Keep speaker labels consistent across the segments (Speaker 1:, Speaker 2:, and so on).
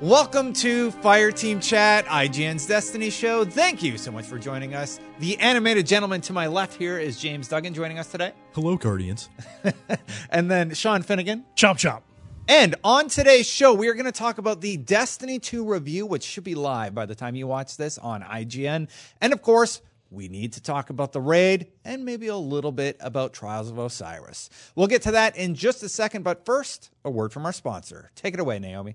Speaker 1: Welcome to Fire Team Chat, IGN's Destiny show. Thank you so much for joining us. The animated gentleman to my left here is James Duggan joining us today.
Speaker 2: Hello, Guardians.
Speaker 1: and then Sean Finnegan.
Speaker 3: Chop chop.
Speaker 1: And on today's show, we are going to talk about the Destiny 2 review, which should be live by the time you watch this on IGN. And of course, we need to talk about the raid and maybe a little bit about Trials of Osiris. We'll get to that in just a second, but first, a word from our sponsor. Take it away, Naomi.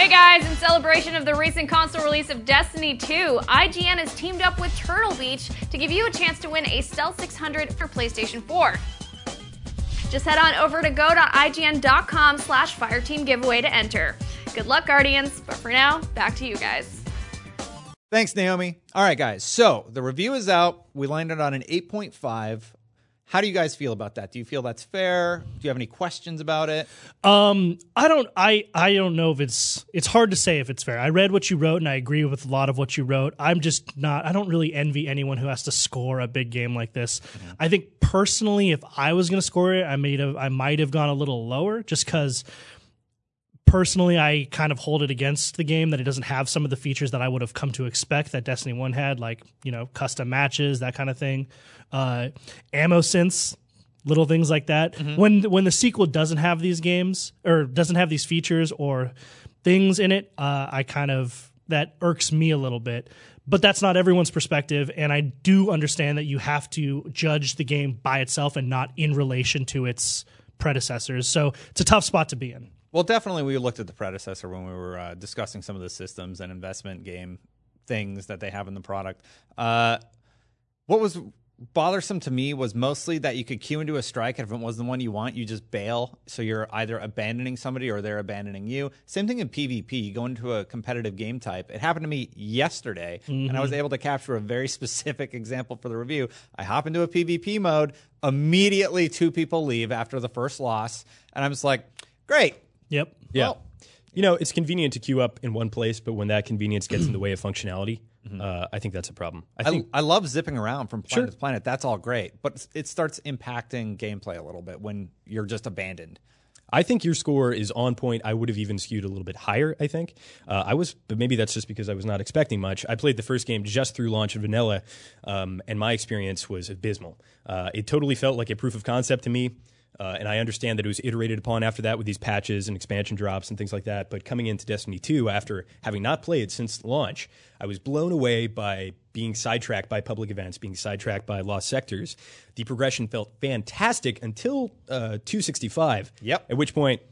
Speaker 4: Hey guys, in celebration of the recent console release of Destiny 2, IGN has teamed up with Turtle Beach to give you a chance to win a Stealth 600 for PlayStation 4. Just head on over to go.ign.com slash fireteam giveaway to enter. Good luck, Guardians, but for now, back to you guys.
Speaker 1: Thanks, Naomi. All right, guys. So the review is out. We landed on an 8.5. How do you guys feel about that? Do you feel that's fair? Do you have any questions about it?
Speaker 3: Um, I don't. I I don't know if it's. It's hard to say if it's fair. I read what you wrote, and I agree with a lot of what you wrote. I'm just not. I don't really envy anyone who has to score a big game like this. Mm-hmm. I think personally, if I was going to score it, I have. I might have gone a little lower, just because personally, I kind of hold it against the game that it doesn't have some of the features that I would have come to expect that Destiny 1 had, like, you know, custom matches, that kind of thing. Uh, ammo synths, little things like that. Mm-hmm. When when the sequel doesn't have these games or doesn't have these features or things in it, uh, I kind of that irks me a little bit. But that's not everyone's perspective, and I do understand that you have to judge the game by itself and not in relation to its predecessors. So it's a tough spot to be in.
Speaker 1: Well, definitely, we looked at the predecessor when we were uh, discussing some of the systems and investment game things that they have in the product. Uh, what was bothersome to me was mostly that you could queue into a strike, and if it wasn't the one you want, you just bail. So you're either abandoning somebody or they're abandoning you. Same thing in PvP. You go into a competitive game type. It happened to me yesterday, mm-hmm. and I was mm-hmm. able to capture a very specific example for the review. I hop into a PvP mode. Immediately, two people leave after the first loss, and I'm just like, great
Speaker 3: Yep.
Speaker 2: Yeah. Well, you know, it's convenient to queue up in one place, but when that convenience gets in the way of functionality, mm-hmm. uh, I think that's a problem.
Speaker 1: I
Speaker 2: think
Speaker 1: I, I love zipping around from planet sure. to planet. That's all great, but it starts impacting gameplay a little bit when you're just abandoned.
Speaker 2: I think your score is on point. I would have even skewed a little bit higher. I think uh, I was, but maybe that's just because I was not expecting much. I played the first game just through launch of vanilla, um, and my experience was abysmal. Uh, it totally felt like a proof of concept to me. Uh, and I understand that it was iterated upon after that with these patches and expansion drops and things like that. But coming into Destiny 2, after having not played since launch, I was blown away by being sidetracked by public events, being sidetracked by lost sectors. The progression felt fantastic until uh, 265.
Speaker 1: Yep.
Speaker 2: At which point,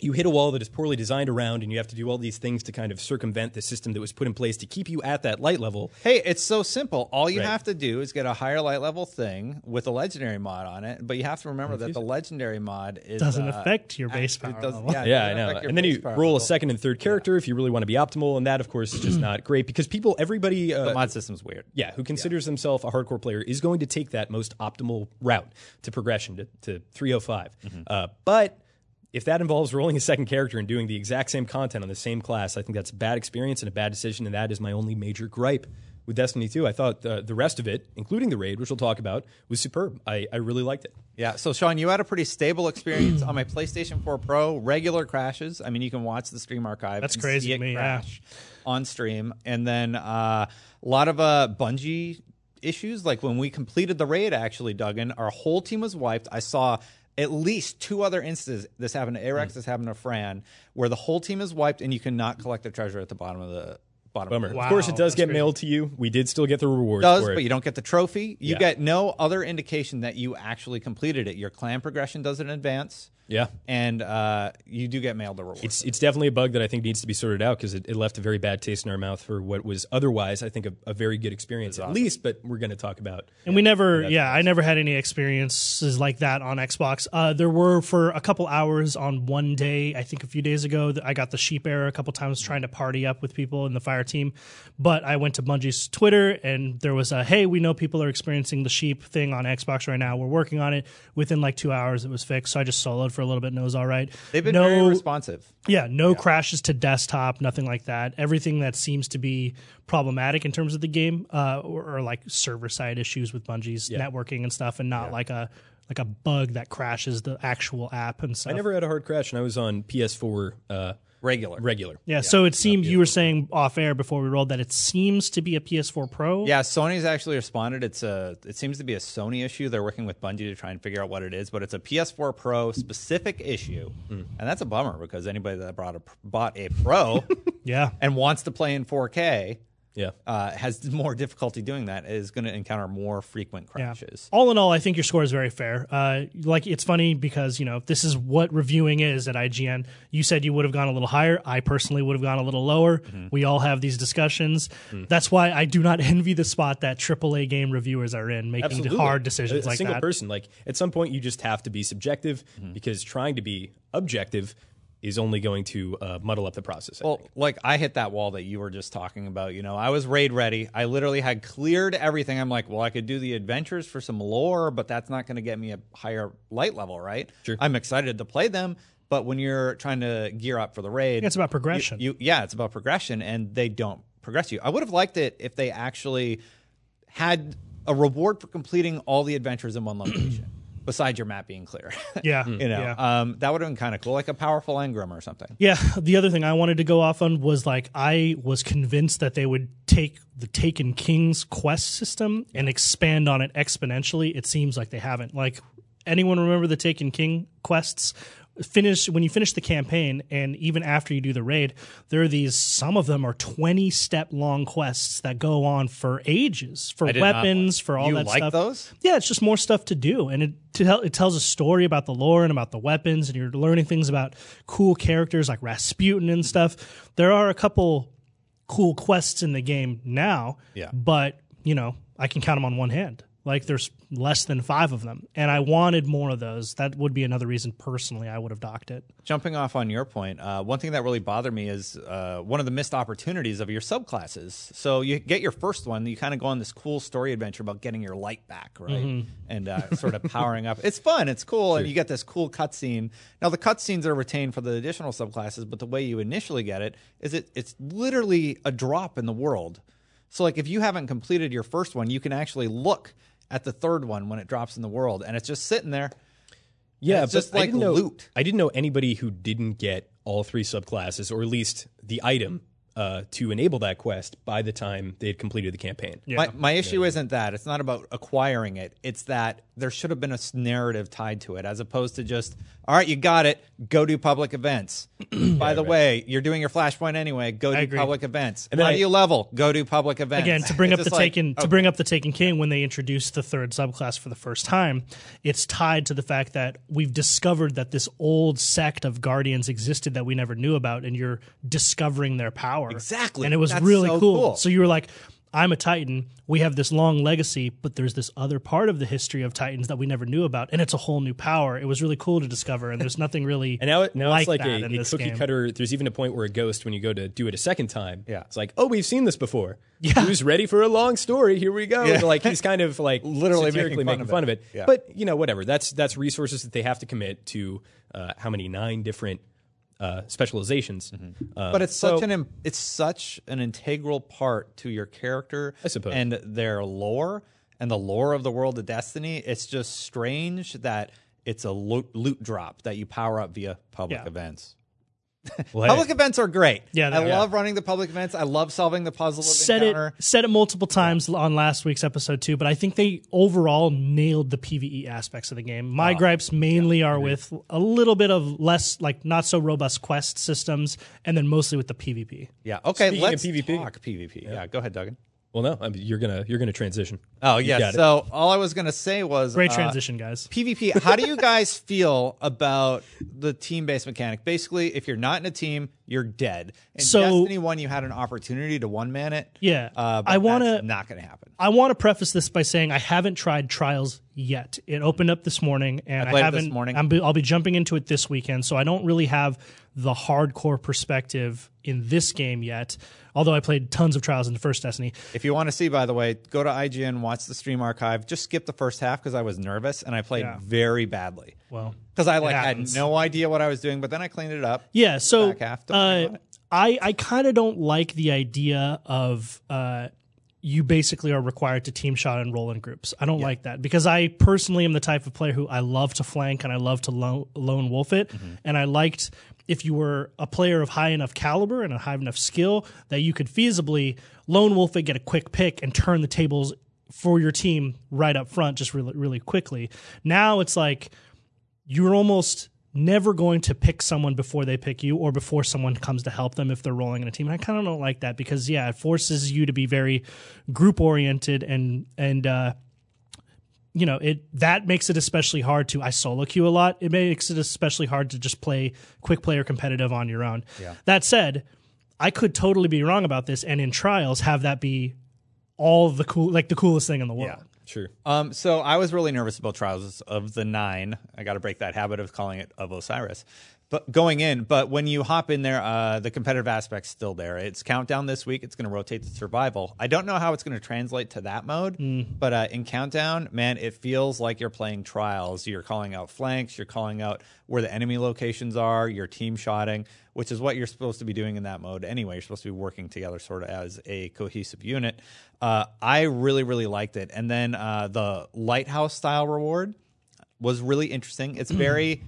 Speaker 2: you hit a wall that is poorly designed around and you have to do all these things to kind of circumvent the system that was put in place to keep you at that light level.
Speaker 1: Hey, it's so simple. All you right. have to do is get a higher light level thing with a legendary mod on it, but you have to remember that the legendary mod is,
Speaker 3: doesn't uh, affect your base power.
Speaker 1: Does,
Speaker 3: yeah,
Speaker 2: yeah I know. And then you roll level. a second and third character yeah. if you really want to be optimal, and that of course is just not great because people, everybody,
Speaker 1: uh, the mod system's weird.
Speaker 2: Yeah, who considers yeah. himself a hardcore player is going to take that most optimal route to progression to, to 305. Mm-hmm. Uh, but if that involves rolling a second character and doing the exact same content on the same class, I think that's a bad experience and a bad decision, and that is my only major gripe with Destiny 2. I thought the, the rest of it, including the raid, which we'll talk about, was superb. I, I really liked it.
Speaker 1: Yeah. So, Sean, you had a pretty stable experience on my PlayStation 4 Pro. Regular crashes. I mean, you can watch the stream archive.
Speaker 3: That's crazy to me.
Speaker 1: Crash yeah. on stream, and then uh, a lot of uh, Bungie issues. Like when we completed the raid, actually, Duggan, our whole team was wiped. I saw at least two other instances. This happened to Arex, mm. this happened to Fran, where the whole team is wiped and you cannot collect the treasure at the bottom of the bottom.
Speaker 2: Bummer. Wow, of course, it does get mailed to you. We did still get the rewards.
Speaker 1: Does,
Speaker 2: but
Speaker 1: you don't get the trophy. You yeah. get no other indication that you actually completed it. Your clan progression does it in advance.
Speaker 2: Yeah,
Speaker 1: and uh, you do get mailed a reward.
Speaker 2: It's it's definitely a bug that I think needs to be sorted out because it, it, left a very bad taste in our mouth for what was otherwise I think a, a very good experience at awesome. least. But we're going to talk about.
Speaker 3: And we never, yeah, I never had any experiences like that on Xbox. Uh, there were for a couple hours on one day, I think a few days ago, I got the sheep error a couple times trying to party up with people in the fire team. But I went to Bungie's Twitter and there was a hey, we know people are experiencing the sheep thing on Xbox right now. We're working on it. Within like two hours, it was fixed. So I just soloed for a little bit and it was all right right?
Speaker 1: They've been no, very responsive.
Speaker 3: Yeah, no yeah. crashes to desktop, nothing like that. Everything that seems to be problematic in terms of the game, uh, or, or, like server side issues with Bungie's yeah. networking and stuff, and not yeah. like a like a bug that crashes the actual app and stuff.
Speaker 2: I never had a hard crash, and I was on PS4. Uh,
Speaker 1: regular.
Speaker 2: regular.
Speaker 3: Yeah, so it seemed you were saying off air before we rolled that it seems to be a PS4 Pro.
Speaker 1: Yeah, Sony's actually responded. It's a. It seems to be a Sony issue. They're working with Bungie to try and figure out what it is, but it's a PS4 Pro specific issue, hmm. and that's a bummer because anybody that brought a bought a Pro
Speaker 3: Yeah.
Speaker 1: and wants to play in 4K
Speaker 2: Yeah.
Speaker 1: uh, has more difficulty doing that. Is going to encounter more frequent
Speaker 3: Yeah.
Speaker 1: crashes.
Speaker 3: All in all, I think your score is very fair. Uh, like it's funny because you know this is what reviewing is at IGN. You said you would have gone a little higher. I personally would have gone a little lower.
Speaker 1: Mm-hmm.
Speaker 3: We all have these discussions.
Speaker 1: Mm.
Speaker 3: That's why I do not envy the spot that AAA game reviewers are in, making
Speaker 2: Absolutely.
Speaker 3: hard decisions
Speaker 2: a, a
Speaker 3: like
Speaker 2: single
Speaker 3: that.
Speaker 2: person, like at some point, you just have to be subjective
Speaker 1: Mm-hmm.
Speaker 2: because trying to be objective is only going to uh, muddle up the process. I
Speaker 1: Well,
Speaker 2: think.
Speaker 1: like I hit that wall that you were just talking about. You know, I was raid ready. I literally had cleared everything. I'm like, well, I could do the adventures for some lore, but that's not going to get me a higher light level, right?
Speaker 2: Sure.
Speaker 1: I'm excited to play them, but when you're trying to gear up for the raid,
Speaker 3: It's about progression.
Speaker 1: You, yeah, it's about progression, and they don't progress you. I would have liked it if they actually had a reward for completing all the adventures in one location, besides your map being clear.
Speaker 3: yeah,
Speaker 1: you know,
Speaker 3: yeah.
Speaker 1: um, that would have been kind of cool, like a powerful engram or something.
Speaker 3: Yeah, the other thing I wanted to go off on was like I was convinced that they would take the Taken King's quest system and expand on it exponentially. It seems like they haven't. Like anyone remember the Taken King quests? Finish when you finish the campaign, and even after you do the raid, there are these. Some of them are twenty step long quests that go on for ages, for
Speaker 1: I did not
Speaker 3: weapons,
Speaker 1: like-
Speaker 3: for all
Speaker 1: You
Speaker 3: that
Speaker 1: like
Speaker 3: stuff.
Speaker 1: those?
Speaker 3: Yeah, it's just more stuff to do, and it to tell, it tells a story about the lore and about the weapons, and you're learning things about cool characters like Rasputin and stuff. There are a couple cool quests in the game now,
Speaker 1: Yeah.
Speaker 3: but you know I can count them on one hand. Like there's less than five of them, and I wanted more of those. That would be another reason personally I would have docked it.
Speaker 1: Jumping off on your point, uh, one thing that really bothered me is uh, one of the missed opportunities of your subclasses. So you get your first one, you kind of go on this cool story adventure about getting your light back, right? And uh, sort of powering up. It's fun, it's cool, and you get this cool cutscene. Now the cutscenes are retained for the additional subclasses, but the way you initially get it is it it's literally a drop in the world. So like if you haven't completed your first one, you can actually look at the third one when it drops in the world, and it's just sitting there.
Speaker 2: yeah,
Speaker 1: it's
Speaker 2: but
Speaker 1: just
Speaker 2: I
Speaker 1: like
Speaker 2: didn't know,
Speaker 1: loot.
Speaker 2: I didn't know anybody who didn't get all three subclasses, or at least the item uh, to enable that quest by the time they had completed the campaign.
Speaker 1: My, my issue isn't that. It's not about acquiring it. It's that there should have been a narrative tied to it as opposed to just, all right, you got it, go do public events. By the way, you're doing your flashpoint anyway, go do
Speaker 3: agree.
Speaker 1: public events.
Speaker 2: then
Speaker 1: How
Speaker 2: I-
Speaker 1: do you level? Go do public events.
Speaker 3: again to bring
Speaker 1: It's
Speaker 3: up the
Speaker 1: just like,
Speaker 3: taken to
Speaker 1: oh.
Speaker 3: bring up the taken king when they introduced the third subclass for the first time it's tied to the fact that we've discovered that this old sect of guardians existed that we never knew about and you're discovering their power
Speaker 1: Exactly.
Speaker 3: and it was
Speaker 1: That's
Speaker 3: really
Speaker 1: so
Speaker 3: cool.
Speaker 1: cool.
Speaker 3: so you were like I'm a Titan. We have this long legacy, but there's this other part of the history of Titans that we never knew about, and it's a whole new power. It was really cool to discover, and there's nothing really
Speaker 2: And now, it- now
Speaker 3: like
Speaker 2: it's like a, a cookie
Speaker 3: game.
Speaker 2: cutter. There's even a point where a ghost, when you go to do it a second time,
Speaker 1: Yeah.
Speaker 2: it's like, oh, we've seen this before.
Speaker 3: Yeah.
Speaker 2: Who's ready for a long story? Here we go.
Speaker 1: Yeah.
Speaker 2: Like he's kind of like
Speaker 1: Literally
Speaker 2: satirically
Speaker 1: making fun of it. Yeah.
Speaker 2: But you know, whatever. That's that's resources that they have to commit to. Uh, how many nine different uh, specializations? Uh,
Speaker 1: But it's
Speaker 2: so-
Speaker 1: such an im- it's such an integral part to your character,
Speaker 2: I suppose.
Speaker 1: and their lore and the lore of the world of Destiny. It's just strange that it's a loot, loot drop that you power up via public
Speaker 3: Yeah.
Speaker 1: events.
Speaker 2: well, hey,
Speaker 1: Public events are great.
Speaker 3: Yeah,
Speaker 1: I
Speaker 3: they're-
Speaker 1: love running the public events. I love solving the puzzle of
Speaker 3: said
Speaker 1: encounter.
Speaker 3: it said it multiple times on last week's episode too, but I think they overall nailed the PVE aspects of the game.
Speaker 1: Ah,
Speaker 3: My gripes mainly are with a little bit of less like not so robust quest systems, and then mostly with the PvP.
Speaker 1: Yeah. Okay.
Speaker 2: Speaking of
Speaker 1: let's
Speaker 2: PvP.
Speaker 1: talk PvP. Yeah. Go ahead, Duggan.
Speaker 2: Well, no, I mean, you're gonna you're gonna transition.
Speaker 1: Oh
Speaker 2: You
Speaker 1: yes.
Speaker 2: got it.
Speaker 1: So all I was gonna say was
Speaker 3: Great
Speaker 1: uh,
Speaker 3: transition, guys.
Speaker 1: PvP. How do you guys feel about the team-based mechanic? Basically, if you're not in a team, you're dead. In
Speaker 3: So-
Speaker 1: Destiny One, you had an opportunity to one-man it.
Speaker 3: Yeah.
Speaker 1: uh, but
Speaker 3: I wanna-
Speaker 1: that's not going to happen.
Speaker 3: I want to preface this by saying I haven't tried Trials yet. It opened up this morning, and I,
Speaker 1: played it this
Speaker 3: haven't.
Speaker 1: morning.
Speaker 3: I'm be, I'll be jumping into it this weekend, so I don't really have the hardcore perspective in this game yet. Although I played tons of Trials in the first Destiny.
Speaker 1: If you want to see, by the way, go to IGN, watch the stream archive. Just skip the first half because I was nervous and I played
Speaker 3: Yeah.
Speaker 1: very badly
Speaker 3: Well,
Speaker 1: because I like had no idea what I was doing. But then I cleaned it up.
Speaker 3: Yeah, so uh. I I kind of don't like the idea of uh, you basically are required to team shot and roll in groups. I don't like that because I personally am the type of player who I love to flank and I love to lone, lone wolf it. Mm-hmm. And I liked if you were a player of high enough caliber and a high enough skill that you could feasibly lone wolf it, get a quick pick, and turn the tables for your team right up front just really, really quickly. Now it's like you're almost never going to pick someone before they pick you or before someone comes to help them if they're rolling in a team. And I kind of don't like that because yeah, it forces you to be very group oriented and and uh you know, it that makes it especially hard to I solo queue a lot. It makes it especially hard to just play quick player competitive on your own.
Speaker 1: Yeah.
Speaker 3: That said, I could totally be wrong about this and in trials have that be all the cool like the coolest thing in the world.
Speaker 1: Yeah.
Speaker 2: Sure.
Speaker 1: Um, so I was really nervous about Trials of the Nine. I got to break that habit of calling it of Osiris. But going in, but when you hop in there, uh, the competitive aspect's still there. It's countdown this week. It's going to rotate to survival. I don't know how it's going to translate to that mode, but uh, in countdown, man, it feels like you're playing Trials. You're calling out flanks. You're calling out where the enemy locations are. You're team shotting, which is what you're supposed to be doing in that mode anyway. You're supposed to be working together sort of as a cohesive unit. Uh, I really, really liked it. And then uh, the lighthouse style reward was really interesting. It's very.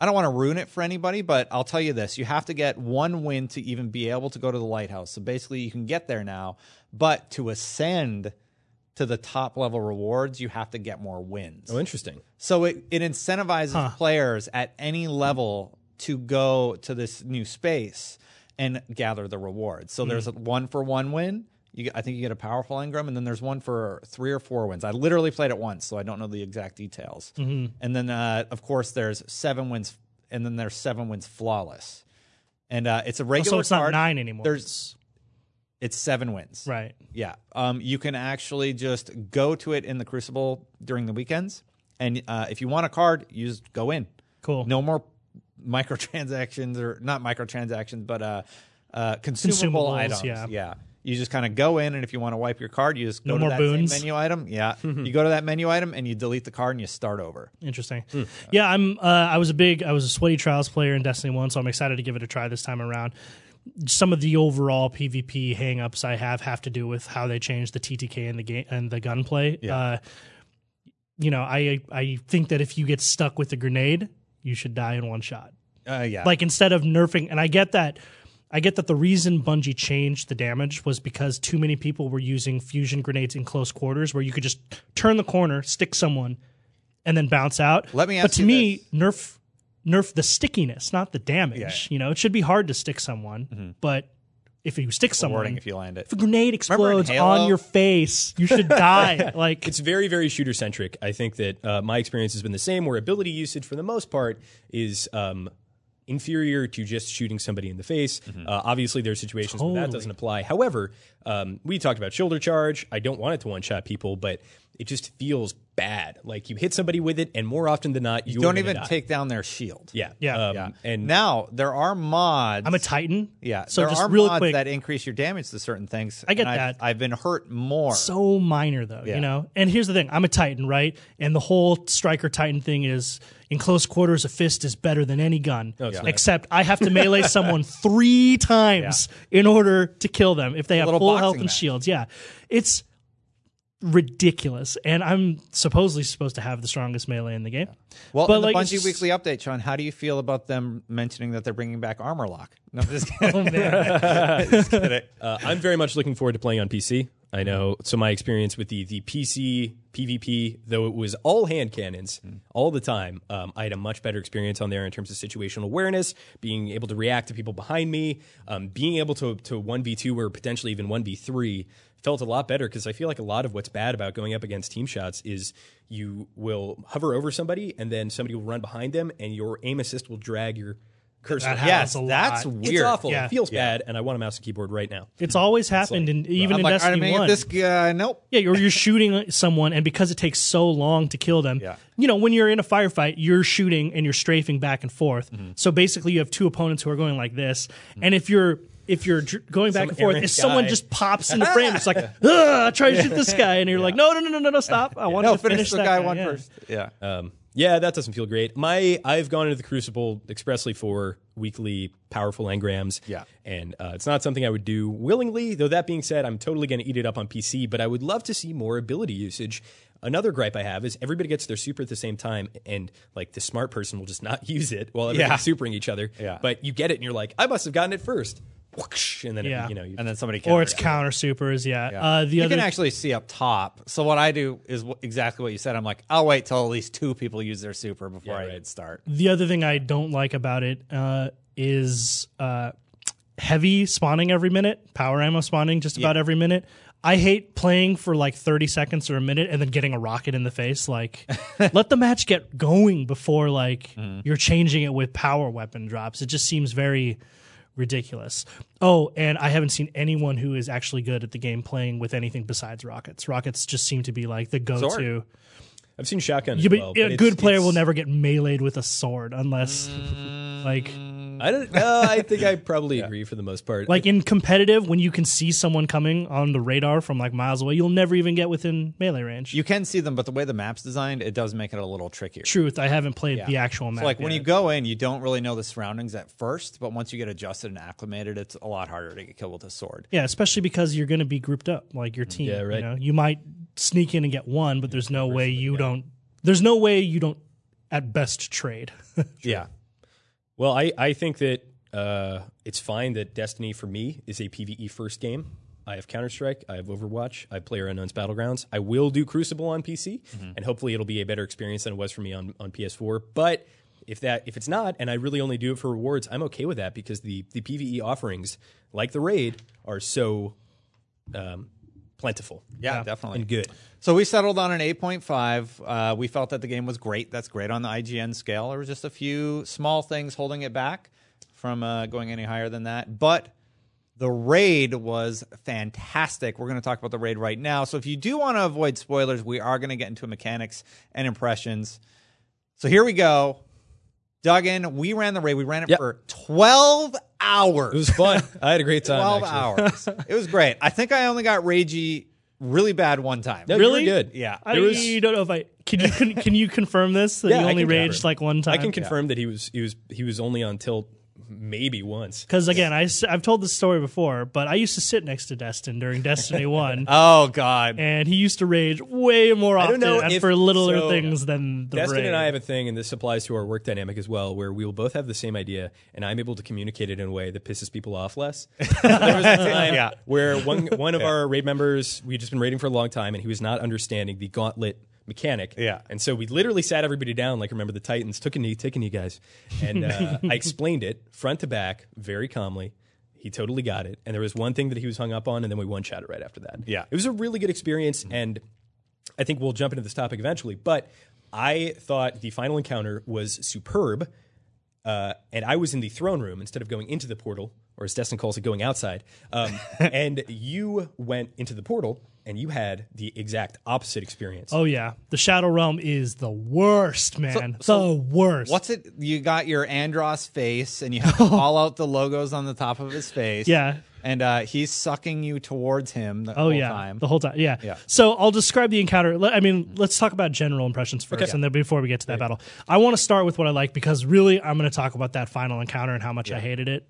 Speaker 1: I don't want to ruin it for anybody, but I'll tell you this: you have to get one win to even be able to go to the lighthouse. So basically, you can get there now, but to ascend to the top level rewards, you have to get more wins.
Speaker 2: Oh, interesting.
Speaker 1: So it, it incentivizes players at any level to go to this new space and gather the rewards. So hmm. there's a one for one win. You I think you get a powerful engram, and then there's one for three or four wins. I literally played it once, so I don't know the exact details. And then, uh, of course, there's seven wins, and then there's seven wins flawless. And uh, it's a regular.
Speaker 3: So it's not nine anymore.
Speaker 1: There's
Speaker 3: It's-
Speaker 1: seven wins.
Speaker 3: right.
Speaker 1: Yeah. Um, you can actually just go to it in the Crucible during the weekends, and uh, if you want a card, you just go in.
Speaker 3: Cool.
Speaker 1: No more microtransactions or not microtransactions, but uh, uh, consumable
Speaker 3: Consumables,
Speaker 1: items.
Speaker 3: yeah.
Speaker 1: You just kind of go in, and if you want to wipe your card, you just go
Speaker 3: No
Speaker 1: to
Speaker 3: more
Speaker 1: that menu item. Yeah, you go to that menu item, and you delete the card, and you start over.
Speaker 3: Interesting. Yeah, I'm. Uh, I was a big. I was a sweaty trials player in Destiny One, so I'm excited to give it a try this time around. Some of the overall PvP hangups I have have to do with how they changed the TTK and the game and the gunplay.
Speaker 1: Yeah.
Speaker 3: Uh, you know, I I think that if you get stuck with a grenade, you should die in one shot.
Speaker 1: Uh, yeah,
Speaker 3: Like instead of nerfing, and I get that. I get that the reason Bungie changed the damage was because too many people were using fusion grenades in close quarters, where you could just turn the corner, stick someone, and then bounce out.
Speaker 1: Let me
Speaker 3: But to
Speaker 1: you
Speaker 3: me,
Speaker 1: this.
Speaker 3: nerf nerf the stickiness, not the damage.
Speaker 1: Yeah. Mm-hmm.
Speaker 3: You know, it should be hard to stick someone, but if you stick someone,
Speaker 1: rewarding if you land it.
Speaker 3: if a grenade explodes on your face, you should die. like
Speaker 2: It's very, very shooter centric. I think that uh, my experience has been the same, where ability usage, for the most part, is um, inferior to just shooting somebody in the face. Uh, obviously, there are situations where that doesn't apply. However, um, we talked about shoulder charge. I don't want it to one shot people, but it just feels bad. Like you hit somebody with it, and more often than not, you
Speaker 1: Don't even take down their shield.
Speaker 2: Yeah,
Speaker 3: Yeah.
Speaker 2: um,
Speaker 1: Yeah.
Speaker 2: And
Speaker 1: now there are mods.
Speaker 3: I'm a Titan.
Speaker 1: Yeah,
Speaker 3: So
Speaker 1: there
Speaker 3: just
Speaker 1: are
Speaker 3: real
Speaker 1: mods
Speaker 3: quick,
Speaker 1: that increase your damage to certain things.
Speaker 3: I get
Speaker 1: and I've-
Speaker 3: that.
Speaker 1: I've been hurt more.
Speaker 3: so minor though,
Speaker 1: Yeah.
Speaker 3: you know. And here's the thing: I'm a Titan, right? And the whole striker Titan thing is in close quarters, a fist is better than any gun.
Speaker 2: it's not.
Speaker 3: Except I have to melee someone three times in order to kill them if they have full
Speaker 1: boxing
Speaker 3: health and
Speaker 1: match.
Speaker 3: shields. Yeah, it's ridiculous. And I'm supposedly supposed to have the strongest melee in the game.
Speaker 1: well,
Speaker 3: but
Speaker 1: in the
Speaker 3: like,
Speaker 1: Bungie Weekly update, Sean, how do you feel about them mentioning that they're bringing back armor lock? No, I'm just kidding.
Speaker 3: Oh man,
Speaker 1: Just kidding.
Speaker 2: Uh, I'm very much looking forward to playing on PC. I know. So my experience with the the PC PvP, though it was all hand cannons all the time, um, I had a much better experience on there in terms of situational awareness, being able to react to people behind me, um, being able to to one v two or potentially even one v three. Felt a lot better because I feel like a lot of what's bad about going up against team shots is you will hover over somebody and then somebody will run behind them and your aim assist will drag your cursor.
Speaker 3: That
Speaker 1: yes,
Speaker 3: a
Speaker 1: that's
Speaker 3: lot.
Speaker 1: weird.
Speaker 2: It's awful.
Speaker 3: Yeah.
Speaker 2: It feels bad, and I want a mouse and keyboard right now.
Speaker 3: it's always happened, and even
Speaker 1: I'm
Speaker 3: in
Speaker 1: like, all right, I'm
Speaker 3: Destiny
Speaker 1: gonna
Speaker 3: One.
Speaker 1: get this guy. Nope.
Speaker 3: Yeah, or you're shooting someone, and because it takes so long to kill them,
Speaker 1: Yeah.
Speaker 3: you know, when you're in a firefight, you're shooting and you're strafing back and forth.
Speaker 1: Mm-hmm.
Speaker 3: So basically, you have two opponents who are going like this, and if you're if you're dr- going back
Speaker 2: Some
Speaker 3: and forth, if someone
Speaker 2: guy.
Speaker 3: just pops in the frame, it's like, ugh, I try to shoot this guy, and you're like, no, no, no, no, no, no, stop! I want
Speaker 1: No,
Speaker 3: to
Speaker 1: finish,
Speaker 3: finish
Speaker 1: the
Speaker 3: that
Speaker 1: guy one
Speaker 3: yeah.
Speaker 1: first. Yeah.
Speaker 2: Um, yeah, that doesn't feel great. My I've gone into the Crucible expressly for weekly powerful engrams.
Speaker 1: Yeah.
Speaker 2: And uh, it's not something I would do willingly, though that being said, I'm totally going to eat it up on PC, but I would love to see more ability usage. Another gripe I have is everybody gets their super at the same time, and like the smart person will just not use it while everybody's
Speaker 1: Yeah.
Speaker 2: supering each other.
Speaker 1: Yeah.
Speaker 2: But you get it, and you're like, I must have gotten it first. Whoosh, And then, it- you know, you,
Speaker 1: and then somebody can
Speaker 3: or it's
Speaker 1: counters it.
Speaker 3: counter supers. Yeah. Uh, the
Speaker 1: you
Speaker 3: other
Speaker 1: can actually see up top. So what I do is wh- exactly what you said. I'm like, I'll wait till at least two people use their super before
Speaker 2: Yeah,
Speaker 1: I
Speaker 2: right.
Speaker 1: hit start.
Speaker 3: the other thing I don't like about it uh, is uh, heavy spawning every minute, power ammo spawning just about every minute. I hate playing for like 30 seconds or a minute and then getting a rocket in the face. Like, let the match get going before like you're changing it with power weapon drops. It just seems very ridiculous. Oh, and I haven't seen anyone who is actually good at the game playing with anything besides rockets. Rockets just seem to be like the go-to.
Speaker 1: Sword.
Speaker 2: I've seen shotgun.
Speaker 3: Yeah, but
Speaker 2: well,
Speaker 3: a
Speaker 2: but it's-
Speaker 3: good player will never get meleeed with a sword unless, like,
Speaker 2: I don't. Uh, I think I probably agree for the most part.
Speaker 3: like in competitive when you can see someone coming on the radar from like miles away, you'll never even get within melee range.
Speaker 1: You can see them, but the way the map's designed, it does make it a little trickier.
Speaker 3: Truth, I haven't played the actual map.
Speaker 1: So like when you
Speaker 3: yet.
Speaker 1: go in, you don't really know the surroundings at first, but once you get adjusted and acclimated, it's a lot harder to get killed with a sword.
Speaker 3: yeah, especially because you're going to be grouped up like your team.
Speaker 2: Yeah, right.
Speaker 3: You, know? you might sneak in and get one, but there's no way you don't. There's no way you don't at best trade.
Speaker 1: Yeah.
Speaker 2: Well, I, I think that uh, it's fine that Destiny for me is a PVE first game. I have Counter Strike, I have Overwatch, I have Player Unknown's Battlegrounds. I will do Crucible on PC, and hopefully it'll be a better experience than it was for me on, on PS4. But if that if it's not, and I really only do it for rewards, I'm okay with that because the the PVE offerings, like the raid, are so um, plentiful
Speaker 1: Yeah, definitely.
Speaker 2: and good.
Speaker 1: So we settled on an 8.5. Uh, we felt that the game was great. That's great on the IGN scale. There was just a few small things holding it back from uh, going any higher than that. But the raid was fantastic. We're going to talk about the raid right now. So if you do want to avoid spoilers, we are going to get into mechanics and impressions. So here we go. Dug in. We ran the raid. We ran it
Speaker 2: Yep.
Speaker 1: for 12 hours.
Speaker 2: It was fun. I had a great time.
Speaker 1: 12
Speaker 2: actually.
Speaker 1: hours. it was great. I think I only got ragey really bad one time.
Speaker 2: No,
Speaker 3: Really?
Speaker 2: good.
Speaker 1: Yeah.
Speaker 3: I
Speaker 2: There was-
Speaker 3: don't know if I can you can, can you confirm this that
Speaker 2: Yeah,
Speaker 3: you
Speaker 2: I
Speaker 3: only
Speaker 2: can
Speaker 3: raged
Speaker 2: confirm.
Speaker 3: like one time.
Speaker 2: I can confirm that he was he was he was only on tilt maybe once.
Speaker 3: Because again, I, have told this story before, but I used to sit next to Destin during Destiny 1,
Speaker 1: Oh God.
Speaker 3: and he used to rage way more often
Speaker 2: know
Speaker 3: and
Speaker 2: if-
Speaker 3: for littler
Speaker 2: so-
Speaker 3: things than the
Speaker 2: Destin
Speaker 3: raid.
Speaker 2: and I have a thing, and this applies to our work dynamic as well, where we will both have the same idea, and I'm able to communicate it in a way that pisses people off less. there was a time
Speaker 1: Yeah.
Speaker 2: where one one of our raid members, we had just been raiding for a long time, and he was not understanding the gauntlet mechanic.
Speaker 1: Yeah.
Speaker 2: And so we literally sat everybody down, like remember the Titans, took a knee, take a knee, guys. And uh, I explained it front to back very calmly. He totally got it. And there was one thing that he was hung up on, and then we one shot it right after that.
Speaker 1: Yeah.
Speaker 2: It was a really good experience, and I think we'll jump into this topic eventually. But I thought the final encounter was superb. Uh, and I was in the throne room instead of going into the portal, or as Destin calls it, going outside. Um, and you went into the portal, and you had the exact opposite experience.
Speaker 3: Oh yeah, the Shadow Realm is the worst, man.
Speaker 1: so
Speaker 3: the worst.
Speaker 1: What's it? You got your Andros face, and you have to call out the logos on the top of his face.
Speaker 3: Yeah.
Speaker 1: and uh, he's sucking you towards him the
Speaker 3: Oh
Speaker 1: whole
Speaker 3: yeah,
Speaker 1: time.
Speaker 3: the whole time. Yeah.
Speaker 1: Yeah.
Speaker 3: So I'll describe the encounter. I mean, let's talk about general impressions first, and then before we get to that battle, I want to start with what I like because really, I'm going to talk about that final encounter and how much I hated it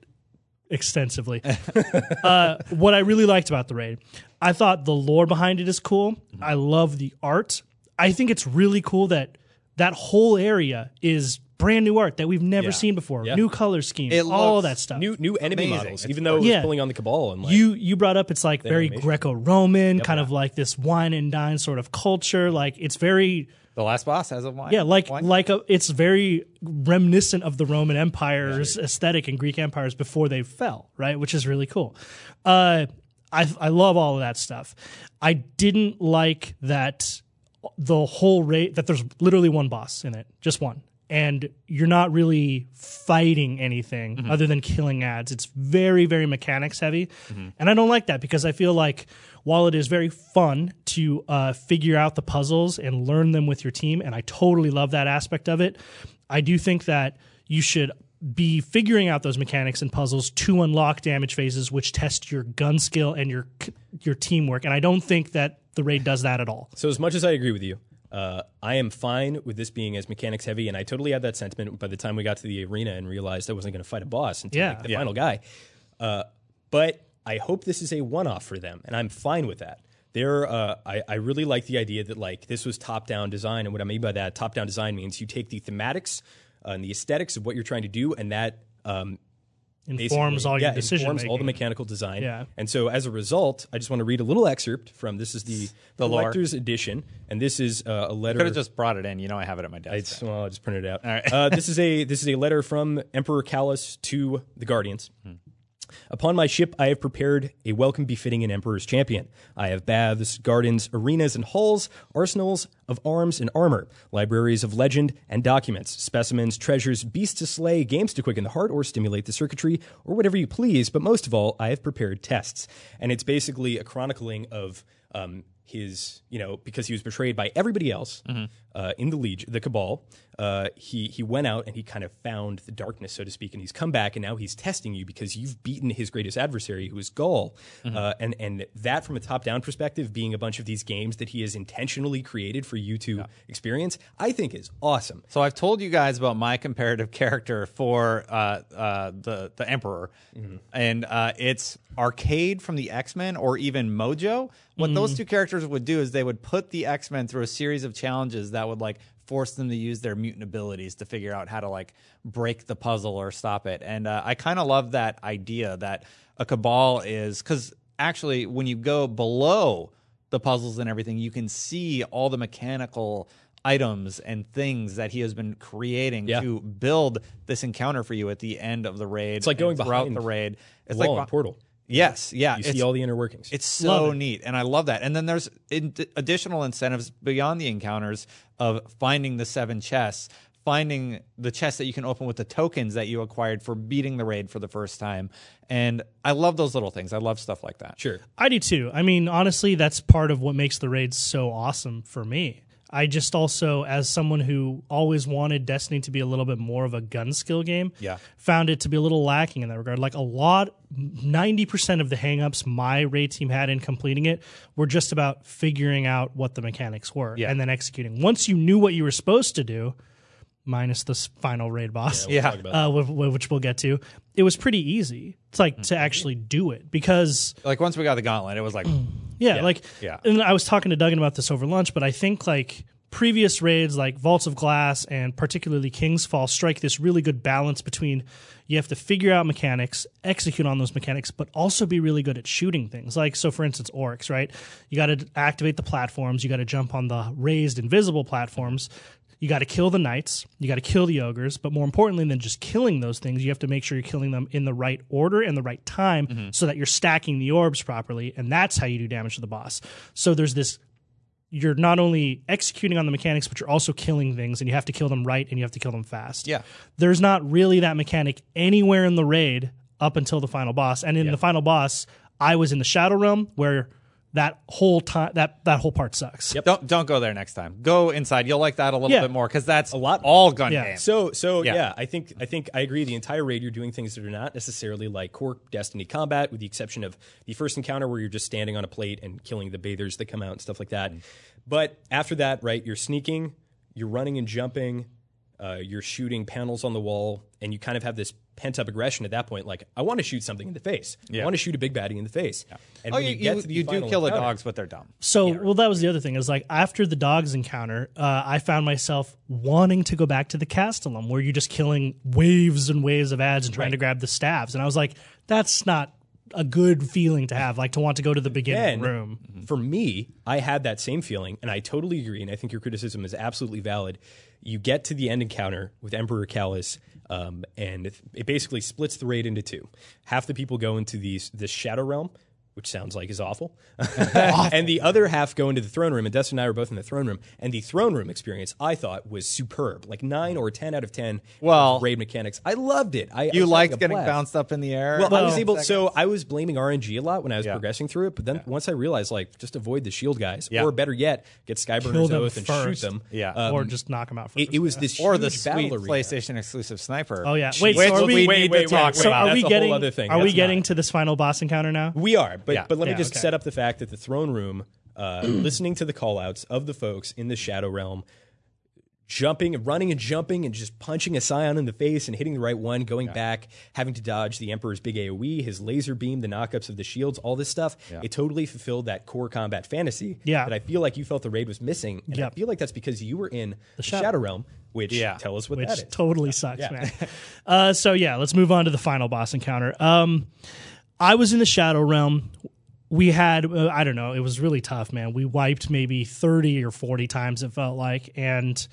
Speaker 3: extensively. uh, what I really liked about the raid, I thought the lore behind it is cool. I love the art. I think it's really cool that that whole area is brand new art that we've never
Speaker 1: Yeah.
Speaker 3: seen before.
Speaker 2: Yeah.
Speaker 3: New color schemes,
Speaker 1: It
Speaker 3: all
Speaker 1: looks
Speaker 3: that stuff.
Speaker 2: new new enemy
Speaker 1: Amazing.
Speaker 2: models,
Speaker 1: It's
Speaker 2: even though it was
Speaker 3: Yeah.
Speaker 2: pulling on the cabal and like
Speaker 3: you you brought up it's like very
Speaker 2: animation.
Speaker 3: Greco-Roman, kind of like this wine and dine sort of culture. Like it's very
Speaker 1: the last boss has a wine.
Speaker 3: yeah, like
Speaker 1: wine.
Speaker 3: like a, it's very reminiscent of the Roman Empire's aesthetic and Greek empires before they fell, right? Which is really cool. Uh, I I love all of that stuff. I didn't like that the whole rate that there's literally one boss in it, just one. And you're not really fighting anything other than killing ads. It's very, very mechanics heavy. And I don't like that because I feel like while it is very fun to uh, figure out the puzzles and learn them with your team, and I totally love that aspect of it, I do think that you should be figuring out those mechanics and puzzles to unlock damage phases, which test your gun skill and your your teamwork. And I don't think that the raid does that at all.
Speaker 2: So as much as I agree with you, Uh, I am fine with this being as mechanics heavy, and I totally had that sentiment by the time we got to the arena and realized I wasn't going to fight a boss until
Speaker 3: Yeah.
Speaker 2: like, the
Speaker 3: Yeah.
Speaker 2: final guy. Uh, but I hope this is a one-off for them, and I'm fine with that. There, uh, I, I really like the idea that like this was top-down design, and what I mean by that, top-down design means you take the thematics uh, and the aesthetics of what you're trying to do, and that um,
Speaker 3: Informs
Speaker 2: basically-
Speaker 3: all
Speaker 2: yeah,
Speaker 3: your decision
Speaker 2: informs all the mechanical design.
Speaker 3: Yeah.
Speaker 2: And so as a result, I just want to read a little excerpt from this is the,
Speaker 1: The lore.
Speaker 2: collector's edition, and this is uh, a letter.
Speaker 1: Could have just brought it in. You know, I have it at my
Speaker 2: I,
Speaker 1: desk.
Speaker 2: well, I'll just print it out.
Speaker 1: right.
Speaker 2: uh, this is a this is a letter from Emperor Calus to the Guardians. Upon my ship, I have prepared a welcome befitting an emperor's champion. I have baths, gardens, arenas, and halls, arsenals of arms and armor, libraries of legend and documents, specimens, treasures, beasts to slay, games to quicken the heart or stimulate the circuitry, or whatever you please. But most of all, I have prepared tests, and it's basically a chronicling of um, his, you know, because he was betrayed by everybody else uh, in the Legion, the Cabal. Uh, he he went out and he kind of found the darkness, so to speak, and he's come back and now he's testing you because you've beaten his greatest adversary, who is Ghaul, uh, and and that from a top down perspective, being a bunch of these games that he has intentionally created for you to experience, I think is awesome.
Speaker 1: So I've told you guys about my comparative character for uh, uh, the the Emperor, and uh, it's Arcade from the X Men or even Mojo. What those two characters would do is they would put the X Men through a series of challenges that would like force them to use their mutant abilities to figure out how to like break the puzzle or stop it. And uh, I kind of love that idea that a cabal is because actually when you go below the puzzles and everything, you can see all the mechanical items and things that he has been creating
Speaker 2: Yeah.
Speaker 1: to build this encounter for you at the end of the raid. It's
Speaker 2: like going
Speaker 1: throughout
Speaker 2: behind
Speaker 1: the raid. It's like
Speaker 2: and Portal.
Speaker 1: Yes, yeah.
Speaker 2: You
Speaker 1: it's-
Speaker 2: see all the inner workings.
Speaker 1: it's so
Speaker 3: Love it.
Speaker 1: neat, and I love that. And then there's in- additional incentives beyond the encounters of finding the seven chests, finding the chests that you can open with the tokens that you acquired for beating the raid for the first time. And I love those little things. I love stuff like that.
Speaker 2: sure.
Speaker 3: I do too. I mean, honestly, that's part of what makes the raids so awesome for me. I just also, as someone who always wanted Destiny to be a little bit more of a gun skill game,
Speaker 1: Yeah.
Speaker 3: found it to be a little lacking in that regard. Like a lot, 90% of the hangups my raid team had in completing it were just about figuring out what the mechanics were
Speaker 1: Yeah.
Speaker 3: and then executing. Once you knew what you were supposed to do, minus the final raid boss
Speaker 2: We'll
Speaker 1: Yeah.
Speaker 2: talk about
Speaker 3: uh, wh- wh- which we'll get to, it was pretty easy. It's like to actually do it because
Speaker 1: Like once we got the gauntlet, it was like,
Speaker 3: yeah, like
Speaker 1: Yeah.
Speaker 3: And I was talking to Duggan about this over lunch, but I think like previous raids like Vaults of Glass and particularly King's Fall strike this really good balance between you have to figure out mechanics, execute on those mechanics, but also be really good at shooting things. Like so for instance Oryx, right? You got to activate the platforms, you got to jump on the raised invisible platforms. You got to kill the knights, you got to kill the ogres, but more importantly than just killing those things, you have to make sure you're killing them in the right order and the right time mm-hmm. so that you're stacking the orbs properly, and that's how you do damage to the boss. So there's this you're not only executing on the mechanics, but you're also killing things, and you have to kill them right and you have to kill them fast.
Speaker 1: Yeah.
Speaker 3: There's not really that mechanic anywhere in the raid up until the final boss. And in the final boss, I was in the Shadow Realm where that whole time that that whole part sucks.
Speaker 2: Yep.
Speaker 1: don't don't go there next time. Go inside. You'll like that a little
Speaker 3: Yeah.
Speaker 1: bit more because that's a
Speaker 2: lot-
Speaker 1: all gun
Speaker 3: Yeah.
Speaker 1: game.
Speaker 2: So so
Speaker 1: Yeah.
Speaker 2: yeah. I think I think I agree. The entire raid you're doing things that are not necessarily like core Destiny combat, with the exception of the first encounter where you're just standing on a plate and killing the bathers that come out and stuff like that. Mm-hmm. But after that, right, you're sneaking, you're running and jumping, uh, you're shooting panels on the wall, and you kind of have this pent up aggression at that point. Like I want to shoot something in the face. I want to shoot a big baddie in the face. And
Speaker 1: oh,
Speaker 2: when
Speaker 1: you,
Speaker 2: you, get
Speaker 1: you, you do
Speaker 2: final
Speaker 1: kill the dogs, but they're dumb.
Speaker 3: So, well, that was the other thing. Is like after the dogs encounter, uh, I found myself wanting to go back to the Castellum, where you're just killing waves and waves of ads and trying to grab the staves, and I was like, that's not a good feeling to have. Like to want to go to the beginning
Speaker 2: Then,
Speaker 3: room.
Speaker 2: For me, I had that same feeling, and I totally agree. And I think your criticism is absolutely valid. You get to the end encounter with Emperor Calus, um, and it basically splits the raid into two. Half the people go into these this Shadow Realm, which sounds like is awful, and the other half go into the throne room. And Destin and I were both in the throne room, and the throne room experience I thought was superb, like nine or ten out of ten.
Speaker 1: Well-
Speaker 2: raid mechanics, I loved it. I I
Speaker 1: You
Speaker 2: was
Speaker 1: liked
Speaker 2: having a
Speaker 1: getting
Speaker 2: blast.
Speaker 1: bounced up in the air.
Speaker 2: Well, I was able.
Speaker 1: seconds?
Speaker 2: So I was blaming RNG a lot when I was
Speaker 1: Yeah.
Speaker 2: progressing through it, but then once I realized, like, just avoid the shield guys,
Speaker 1: Yeah.
Speaker 2: or better yet, get
Speaker 3: Kill
Speaker 2: Skyburner's oath and shoot them.
Speaker 1: Yeah.
Speaker 2: Um,
Speaker 3: or just knock them out first.
Speaker 2: it, it was this
Speaker 1: or
Speaker 2: huge
Speaker 1: the sweet
Speaker 2: arena.
Speaker 1: PlayStation exclusive sniper.
Speaker 3: Oh yeah. Wait,
Speaker 1: Which
Speaker 3: so are
Speaker 1: we
Speaker 3: we,
Speaker 1: need to talk
Speaker 3: so
Speaker 1: about.
Speaker 3: are we
Speaker 2: That's a whole
Speaker 3: getting. Are we getting to this final boss encounter now?
Speaker 2: We are, but
Speaker 1: Yeah.
Speaker 2: but let me
Speaker 3: Yeah,
Speaker 2: just
Speaker 3: okay.
Speaker 2: set up the fact that the throne room. uh, listening to the callouts of the folks in the Shadow Realm, jumping and running and jumping and just punching a Scion in the face and hitting the right one, going back, having to dodge the Emperor's big AoE, his laser beam, the knockups of the shields, all this stuff. It totally fulfilled that core combat fantasy
Speaker 3: Yeah.
Speaker 2: that I feel like you felt the raid was missing. And I feel like that's because you were in the
Speaker 3: Shadow-
Speaker 2: Shadow, Realm, which
Speaker 1: Yeah.
Speaker 2: tell us what
Speaker 3: which
Speaker 2: that is.
Speaker 3: totally sucks, man. Uh, so yeah, let's move on to the final boss encounter. Um, I was in the Shadow Realm. We had uh, I don't know, it was really tough, man. We wiped maybe thirty or forty times it felt like, and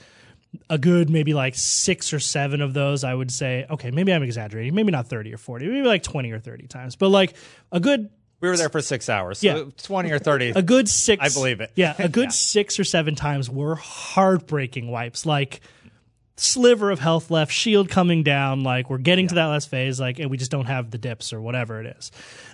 Speaker 3: a good maybe like six or seven of those I would say. Okay, maybe I'm exaggerating. Maybe not thirty or forty. Maybe like twenty or thirty times, but like a good
Speaker 1: We were there for six hours. So
Speaker 3: Yeah.
Speaker 1: 20 or 30.
Speaker 3: a good six.
Speaker 1: I believe it.
Speaker 3: Yeah, a good six or seven times were heartbreaking wipes. Like sliver of health left, shield coming down. Like we're getting to that last phase. Like and we just don't have the dips or whatever it is.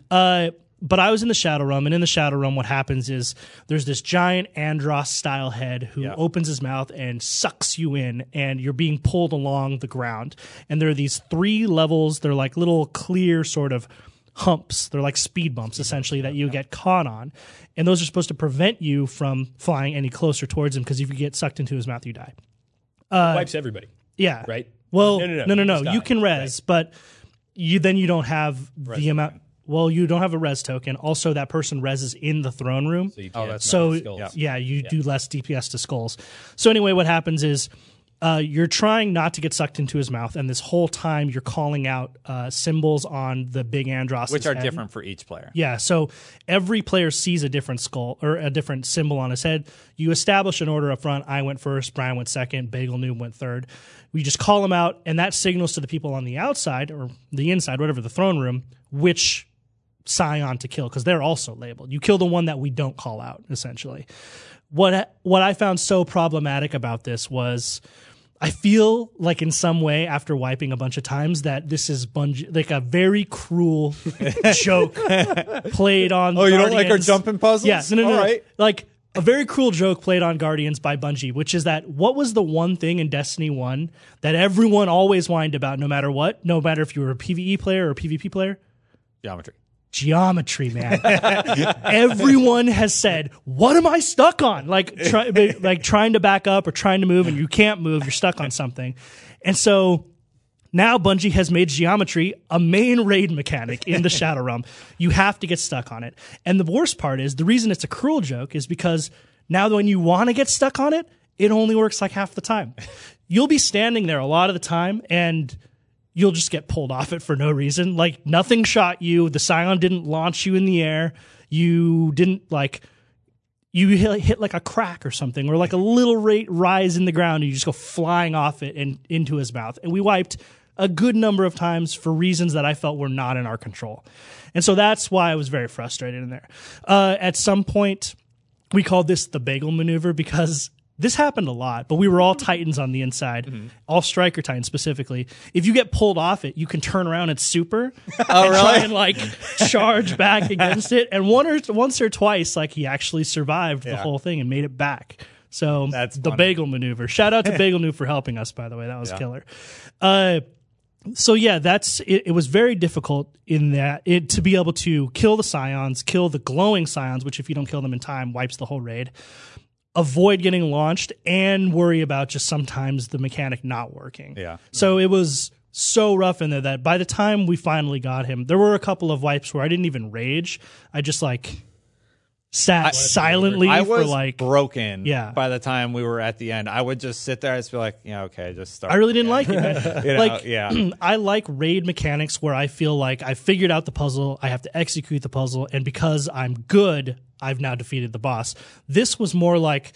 Speaker 3: Uh, but I was in the Shadow Realm, and in the Shadow Realm, what happens is there's this giant Andros style head who opens his mouth and sucks you in, and you're being pulled along the ground. And there are these three levels. They're like little clear sort of humps. They're like speed bumps, essentially, that you get caught on. And those are supposed to prevent you from flying any closer towards him because if you get sucked into his mouth, you die.
Speaker 2: Uh, wipes everybody.
Speaker 3: Yeah.
Speaker 2: Right?
Speaker 3: Well,
Speaker 2: No,
Speaker 3: no,
Speaker 2: no,
Speaker 3: no,
Speaker 2: no,
Speaker 3: no.
Speaker 2: you
Speaker 3: You can res, but you then you don't have the amount. Well, you don't have a res token. Also, that person reses in the throne room.
Speaker 2: So you
Speaker 1: Oh, that's
Speaker 3: So
Speaker 2: skulls.
Speaker 3: yeah, you do less DPS to skulls. So anyway, what happens is uh, you're trying not to get sucked into his mouth, and this whole time you're calling out uh, symbols on the big Andros,
Speaker 1: which are different for each player.
Speaker 3: Yeah, so every player sees a different skull or a different symbol on his head. You establish an order up front. I went first, Brian went second, Bagel Noob went third. We just call them out, and that signals to the people on the outside or the inside, whatever the throne room, which scion to kill because they're also labeled. You kill the one that we don't call out, essentially. What what I found so problematic about this was. I feel like in some way after wiping a bunch of times that this is Bungie like a very cruel joke played on.
Speaker 1: Oh, you don't like our jumping puzzles?
Speaker 3: Yeah, no, no, no,
Speaker 1: All
Speaker 3: no.
Speaker 1: right.
Speaker 3: Like a very cruel joke played on Guardians by Bungie, which is that what was the one thing in Destiny One that everyone always whined about, no matter what, no matter if you were a PVE player or a PvP player,
Speaker 1: Geometry.
Speaker 3: Geometry, man. Everyone has said, "What am I stuck on?" Like, try, like trying to back up or trying to move, and you can't move. You're stuck on something, and so now Bungie has made geometry a main raid mechanic in the Shadow Realm. You have to get stuck on it, and the worst part is the reason it's a cruel joke is because now when you want to get stuck on it, it only works like half the time. You'll be standing there a lot of the time, and you'll just get pulled off it for no reason. Like nothing shot you. The Scion didn't launch you in the air. You didn't like you hit, hit like a crack or something, or like a little rate rise in the ground, and you just go flying off it and into his mouth. And we wiped a good number of times for reasons that I felt were not in our control. And so that's why I was very frustrated in there. Uh, at some point, we called this the bagel maneuver because this happened a lot, but we were all Titans on the inside, all Striker Titans specifically. If you get pulled off it, you can turn around and super and try and like charge back against it. And one or once or twice, like he actually survived the whole thing and made it back. So
Speaker 1: That's
Speaker 3: the
Speaker 1: funny.
Speaker 3: bagel maneuver. Shout out to Bagel Noob for helping us, by the way. That was killer. Uh, so yeah, that's it, it was very difficult in that it to be able to kill the scions, kill the glowing scions, which if you don't kill them in time, wipes the whole raid. Avoid getting launched and worry about just sometimes the mechanic not working.
Speaker 1: Yeah.
Speaker 3: So it was so rough in there that by the time we finally got him, there were a couple of wipes where I didn't even rage. I just like sat silently
Speaker 1: I
Speaker 3: for
Speaker 1: was
Speaker 3: like
Speaker 1: broken
Speaker 3: Yeah.
Speaker 1: by the time we were at the end. I would just sit there and just be like, yeah, okay, just start.
Speaker 3: I really didn't like it. man.
Speaker 1: You know,
Speaker 3: like,
Speaker 1: yeah.
Speaker 3: I like raid mechanics where I feel like I figured out the puzzle, I have to execute the puzzle, and because I'm good, I've now defeated the boss. This was more like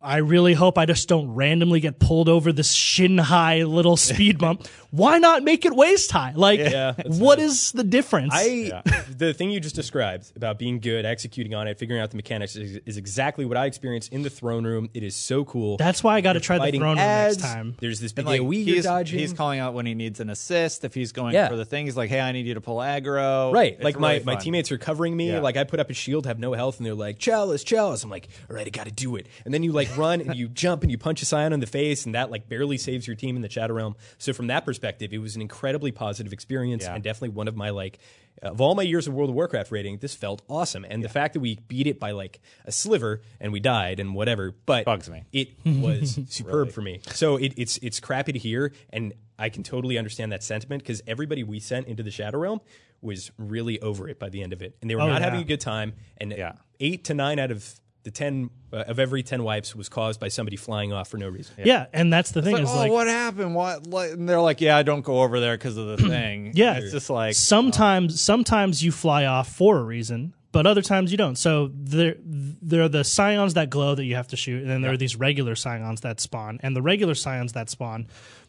Speaker 3: I really hope I just don't randomly get pulled over this shin high little speed bump. Why not make it waist high? Like,
Speaker 2: Yeah, that's
Speaker 3: what is the difference?
Speaker 2: I the thing you just described about being good, executing on it, figuring out the mechanics is, is exactly what I experienced in the throne room. It is so cool.
Speaker 3: That's why I got to try the throne room next time.
Speaker 2: There's this big
Speaker 1: And, like,
Speaker 2: AoE
Speaker 1: he's,
Speaker 2: dodging.
Speaker 1: he's calling out when he needs an assist. If he's going
Speaker 2: Yeah.
Speaker 1: for the thing, he's like, "Hey, I need you to pull aggro."
Speaker 2: Right.
Speaker 1: It's
Speaker 2: like my,
Speaker 1: really
Speaker 2: my
Speaker 1: fun.
Speaker 2: teammates are covering me.
Speaker 1: Yeah.
Speaker 2: Like I put up a shield, have no health, and they're like, Chalice, Chalice. I'm like, all right, I gotta do it. And then you like run and you jump and you punch a Scion in the face, and that like barely saves your team in the Shadow Realm. So from that perspective, it was an incredibly positive experience
Speaker 1: Yeah.
Speaker 2: and definitely one of my like of all my years of World of Warcraft rating, this felt awesome. And the fact that we beat it by like a sliver and we died and whatever, but
Speaker 1: Bugs me.
Speaker 2: it was superb for me. So it, it's it's crappy to hear, and I can totally understand that sentiment because everybody we sent into the Shadow Realm was really over it by the end of it, and they were
Speaker 3: Oh,
Speaker 2: not
Speaker 3: yeah.
Speaker 2: having a good time. And
Speaker 1: Yeah.
Speaker 2: eight to nine out of the ten uh, of every ten wipes was caused by somebody flying off for no reason.
Speaker 3: Yeah, and that's the thing
Speaker 1: Like,
Speaker 3: is
Speaker 1: oh,
Speaker 3: like
Speaker 1: what happened? What? Like, and they're like, yeah, I don't go over there because of the thing.
Speaker 3: Yeah.
Speaker 1: it's just like
Speaker 3: sometimes sometimes you fly off for a reason but other times you don't so there there are the scions that glow that you have to shoot and then there are these regular scions that spawn and the regular scions that spawn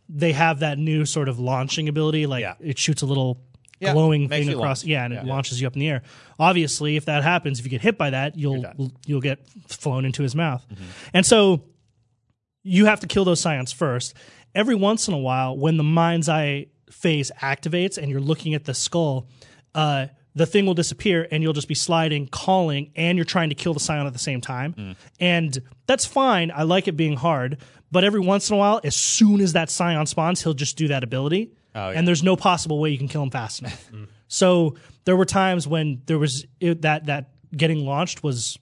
Speaker 3: they have that new sort of launching ability like
Speaker 1: Yeah.
Speaker 3: it shoots a little
Speaker 1: Yeah,
Speaker 3: glowing
Speaker 1: makes
Speaker 3: thing across
Speaker 1: launch.
Speaker 3: yeah and it launches you up in the air obviously if that happens if you get hit by that you'll you'll get flown into his mouth
Speaker 1: Mm-hmm.
Speaker 3: and so you have to kill those scions first. Every once in a while, when the mind's eye phase activates and you're looking at the skull, uh, the thing will disappear and you'll just be sliding, calling, and you're trying to kill the scion at the same time.
Speaker 1: Mm.
Speaker 3: And that's fine. I like it being hard. But every once in a while, as soon as that scion spawns, he'll just do that ability.
Speaker 1: Oh, yeah.
Speaker 3: And there's no possible way you can kill him fast enough. Mm. So there were times when there was it, that that getting launched was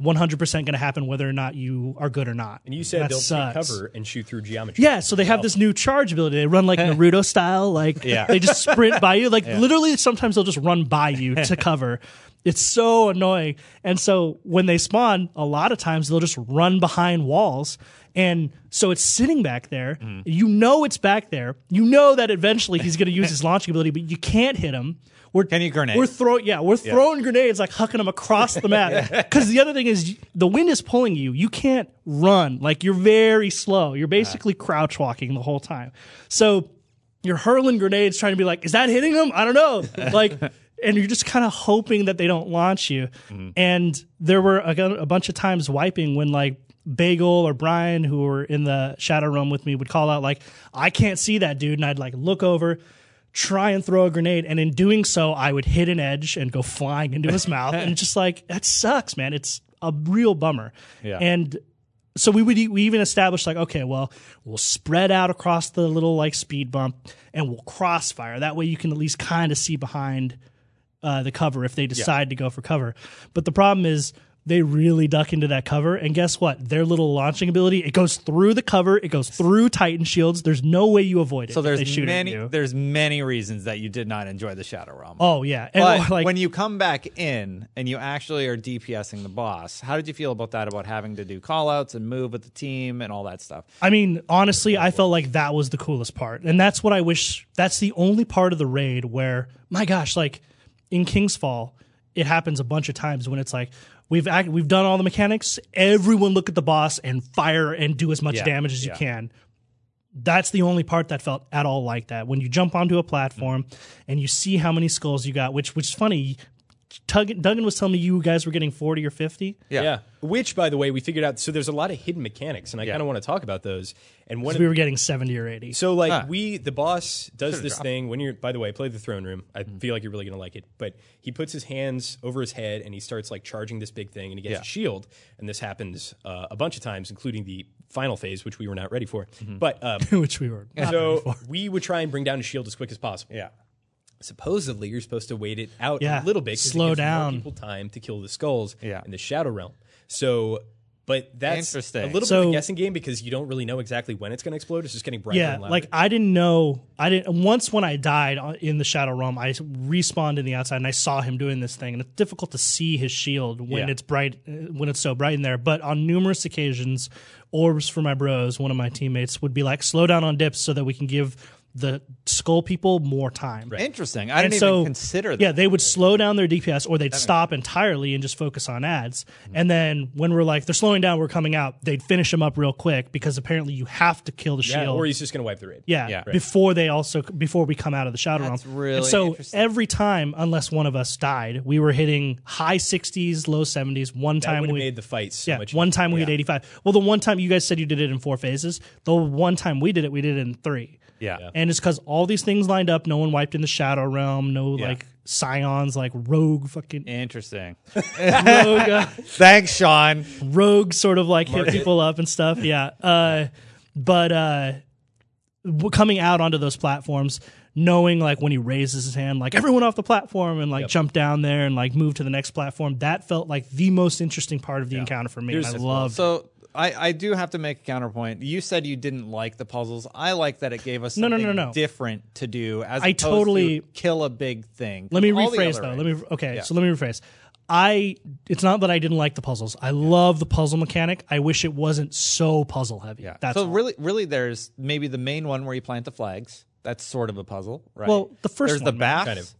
Speaker 3: 100% going to happen whether or not you are good or not.
Speaker 2: And you said
Speaker 3: That
Speaker 2: they'll
Speaker 3: sucks.
Speaker 2: take cover and shoot through geometry.
Speaker 3: Yeah, so they have oh. this new charge ability. They run like Naruto style, like
Speaker 1: Yeah.
Speaker 3: they just sprint by you. Like literally, sometimes they'll just run by you to cover. It's so annoying. And so when they spawn, a lot of times they'll just run behind walls. And so it's sitting back there.
Speaker 1: Mm-hmm.
Speaker 3: You know it's back there. You know that eventually he's going to use his launching ability, but you can't hit him. We're,
Speaker 1: grenade?
Speaker 3: We're throwing, yeah, we're throwing grenades like hucking them across the map. Because the other thing is, the wind is pulling you. You can't run. Like you're very slow. You're basically crouch walking the whole time. So you're hurling grenades, trying to be like, is that hitting them? I don't know. Like, and you're just kind of hoping that they don't launch you. And there were a, a bunch of times wiping when like Bagel or Brian, who were in the shadow room with me, would call out like, "I can't see that dude," and I'd like look over, try and throw a grenade, and in doing so, I would hit an edge and go flying into his mouth, and just like that sucks, man. It's a real bummer.
Speaker 1: Yeah.
Speaker 3: And so we would we even established like okay well we'll spread out across the little like speed bump and we'll crossfire that way you can at least kind of see behind uh, the cover if they decide to go for cover but the problem is they really duck into that cover and guess what their little launching ability it goes through the cover it goes through titan shields there's no way you avoid it
Speaker 1: so there's many there's many reasons that you did not enjoy the Shadow Realm.
Speaker 3: oh yeah and
Speaker 1: but
Speaker 3: like
Speaker 1: when you come back in and you actually are DPSing the boss, how did you feel about that? About having to do callouts and move with the team and all that stuff?
Speaker 3: I mean, honestly, I felt like that was the coolest part. And that's what I wish that's the only part of the raid where my gosh, like in King's Fall, it happens a bunch of times when it's like we've act, we've done all the mechanics, everyone look at the boss and fire and do as much
Speaker 1: Yeah,
Speaker 3: damage as
Speaker 1: yeah.
Speaker 3: you can. That's the only part that felt at all like that. When you jump onto a platform and you see how many skulls you got, which which is funny. Tug, Duggan was telling me you guys were getting 40 or 50.
Speaker 2: Yeah. Which, by the way, we figured out. So there's a lot of hidden mechanics, and I
Speaker 1: Yeah.
Speaker 2: kind of want to talk about those. And one,
Speaker 3: We were getting 70 or 80.
Speaker 2: so like
Speaker 1: Ah.
Speaker 2: we, the boss does
Speaker 1: Should've
Speaker 2: this
Speaker 1: dropped.
Speaker 2: thing when you're. By the way, play the throne room. I
Speaker 1: Mm-hmm.
Speaker 2: feel like you're really gonna like it. But he puts his hands over his head and he starts like charging this big thing, and he gets
Speaker 1: Yeah.
Speaker 2: a shield. And this happens uh, a bunch of times, including the final phase, which we were not ready for.
Speaker 1: Mm-hmm.
Speaker 2: But um,
Speaker 3: which we were not ready
Speaker 2: so
Speaker 3: for.
Speaker 2: we would try and bring down his shield as quick as possible.
Speaker 1: Yeah.
Speaker 2: Supposedly you're supposed to wait it out
Speaker 3: Yeah,
Speaker 2: a little bit 'cause it
Speaker 3: slow
Speaker 2: gives more
Speaker 3: down.
Speaker 2: people time to kill the skulls
Speaker 1: Yeah.
Speaker 2: in the shadow realm so but that's
Speaker 1: Interesting.
Speaker 2: a little bit of a guessing game because you don't really know exactly when it's going to explode it's just getting brighter
Speaker 3: Yeah,
Speaker 2: and louder.
Speaker 3: like I didn't know. I didn't. Once when I died in the Shadow Realm, I respawned in the outside and I saw him doing this thing, and it's difficult to see his shield when
Speaker 1: Yeah.
Speaker 3: it's bright, uh, when it's so bright in there. But on numerous occasions, orbs for my bros, one of my teammates would be like, "Slow down on dips so that we can give the skull people more time."
Speaker 1: Interesting. I
Speaker 3: And
Speaker 1: didn't
Speaker 3: so,
Speaker 1: even consider that.
Speaker 3: Yeah, they would slow down their DPS or they'd stop entirely and just focus on ads.
Speaker 1: Mm-hmm.
Speaker 3: And then when we're like, they're slowing down, we're coming out, they'd finish them up real quick because apparently you have to kill the
Speaker 2: yeah,
Speaker 3: shield.
Speaker 2: or he's just going to wipe the raid
Speaker 3: Yeah,
Speaker 1: Yeah. Right.
Speaker 3: before they also before we come out of the shadow
Speaker 1: That's
Speaker 3: realm.
Speaker 1: really
Speaker 3: and so every time, unless one of us died, we were hitting high sixties, low seventies. One
Speaker 2: that
Speaker 3: time we
Speaker 2: made the fight so
Speaker 3: yeah,
Speaker 2: much
Speaker 3: one time we
Speaker 1: Yeah.
Speaker 3: hit eighty five. Well, the one time you guys said you did it in four phases. The one time we did it, we did it in three.
Speaker 1: Yeah.
Speaker 3: And it's because all these things lined up. No one wiped in the shadow realm. No
Speaker 1: Yeah.
Speaker 3: like scions, like rogue fucking
Speaker 1: Interesting.
Speaker 3: rogue. uh,
Speaker 1: Thanks, Sean.
Speaker 3: rogue sort of like hit people up and stuff. Yeah. Uh, but uh, coming out onto those platforms, knowing like when he raises his hand, like everyone off the platform and like jump down there and like move to the next platform. That felt like the most interesting part of the encounter for me. And I
Speaker 2: Here's-
Speaker 3: love
Speaker 1: So I, I do have to make a counterpoint. You said you didn't like the puzzles. I like that it gave us
Speaker 3: No, no,
Speaker 1: something
Speaker 3: no, no.
Speaker 1: different to do as
Speaker 3: I
Speaker 1: opposed
Speaker 3: totally-
Speaker 1: to kill a big thing.
Speaker 3: Let me
Speaker 1: All
Speaker 3: rephrase though. Let me okay.
Speaker 1: Yeah.
Speaker 3: So let me rephrase. I it's not that I didn't like the puzzles. I love the puzzle mechanic. I wish it wasn't so puzzle heavy.
Speaker 1: Yeah.
Speaker 3: That's
Speaker 1: so
Speaker 3: all.
Speaker 1: really, really, there's maybe the main one where you plant the flags. That's sort of a puzzle, right?
Speaker 3: Well, the first
Speaker 1: there's
Speaker 3: one,
Speaker 1: the baths.
Speaker 2: Kind of.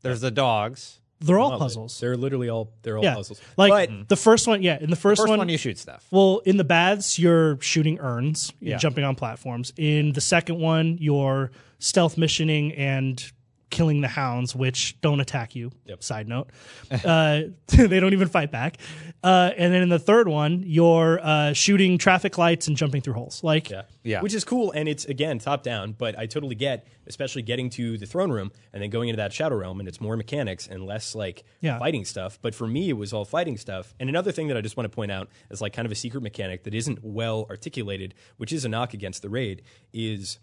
Speaker 1: There's the dogs.
Speaker 3: They're all puzzles.
Speaker 2: They're literally all they're all
Speaker 3: yeah,
Speaker 2: puzzles.
Speaker 3: like
Speaker 2: but
Speaker 3: the first one. Yeah, in the first,
Speaker 1: First
Speaker 3: one,
Speaker 1: one, you shoot stuff.
Speaker 3: Well, in the baths, you're shooting urns, you're
Speaker 1: Yeah.
Speaker 3: jumping on platforms. In the second one, you're stealth missioning and killing the hounds, which don't attack you. Yep. Side note, uh, they don't even fight back. Uh, and then in the third one, you're uh, shooting traffic lights and jumping through holes. Like,
Speaker 2: Yeah.
Speaker 1: Yeah.
Speaker 2: Which is cool. And it's, again, top down, but I totally get, especially getting to the throne room and then going into that shadow realm, and it's more mechanics and less like
Speaker 3: Yeah.
Speaker 2: fighting stuff. But for me, it was all fighting stuff. And another thing that I just want to point out as like kind of a secret mechanic that isn't well articulated, which is a knock against the raid, is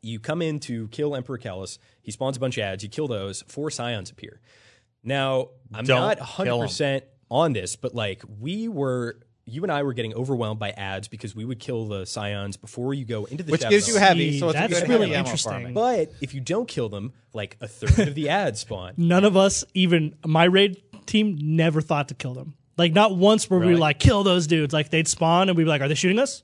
Speaker 2: you come in to kill Emperor Calus. He spawns a bunch of ads. You kill those. Four scions appear. Now, I'm
Speaker 1: Don't
Speaker 2: not 100% on this, but like we were, you and I were getting overwhelmed by ads because we would kill the scions before you go into the
Speaker 1: Which
Speaker 2: shadow
Speaker 1: gives you
Speaker 2: realm.
Speaker 1: heavy,
Speaker 3: See,
Speaker 1: so it's
Speaker 3: that's
Speaker 1: good
Speaker 3: really
Speaker 1: heavy
Speaker 3: interesting.
Speaker 1: farming.
Speaker 2: But if you don't kill them, like a third of the ads spawn.
Speaker 3: none of us, even my raid team, never thought to kill them. Like, not once were we like, kill those dudes. Like, they'd spawn and we'd be like, are they shooting us?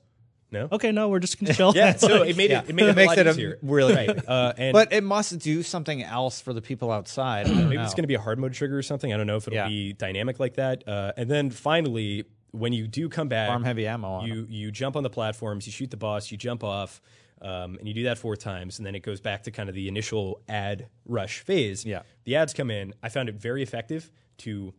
Speaker 2: No.
Speaker 3: Okay, no, we're just going to chill.
Speaker 2: Yeah, so
Speaker 3: Like,
Speaker 2: it made
Speaker 1: Yeah.
Speaker 2: it, it made it,
Speaker 1: It
Speaker 2: a
Speaker 1: makes
Speaker 2: lot
Speaker 1: it a
Speaker 2: easier.
Speaker 1: really
Speaker 2: right. Uh, and
Speaker 1: But it must do something else for the people outside.
Speaker 2: Maybe
Speaker 1: know.
Speaker 2: it's going to be a hard mode trigger or something. I don't know if it'll
Speaker 1: Yeah.
Speaker 2: be dynamic like that. Uh, and then finally, when you do come back,
Speaker 1: Farm heavy ammo on
Speaker 2: you you jump on the platforms, you shoot the boss, you jump off, um, and you do that four times, and then it goes back to kind of the initial ad rush phase.
Speaker 1: Yeah.
Speaker 2: the ads come in. I found it very effective to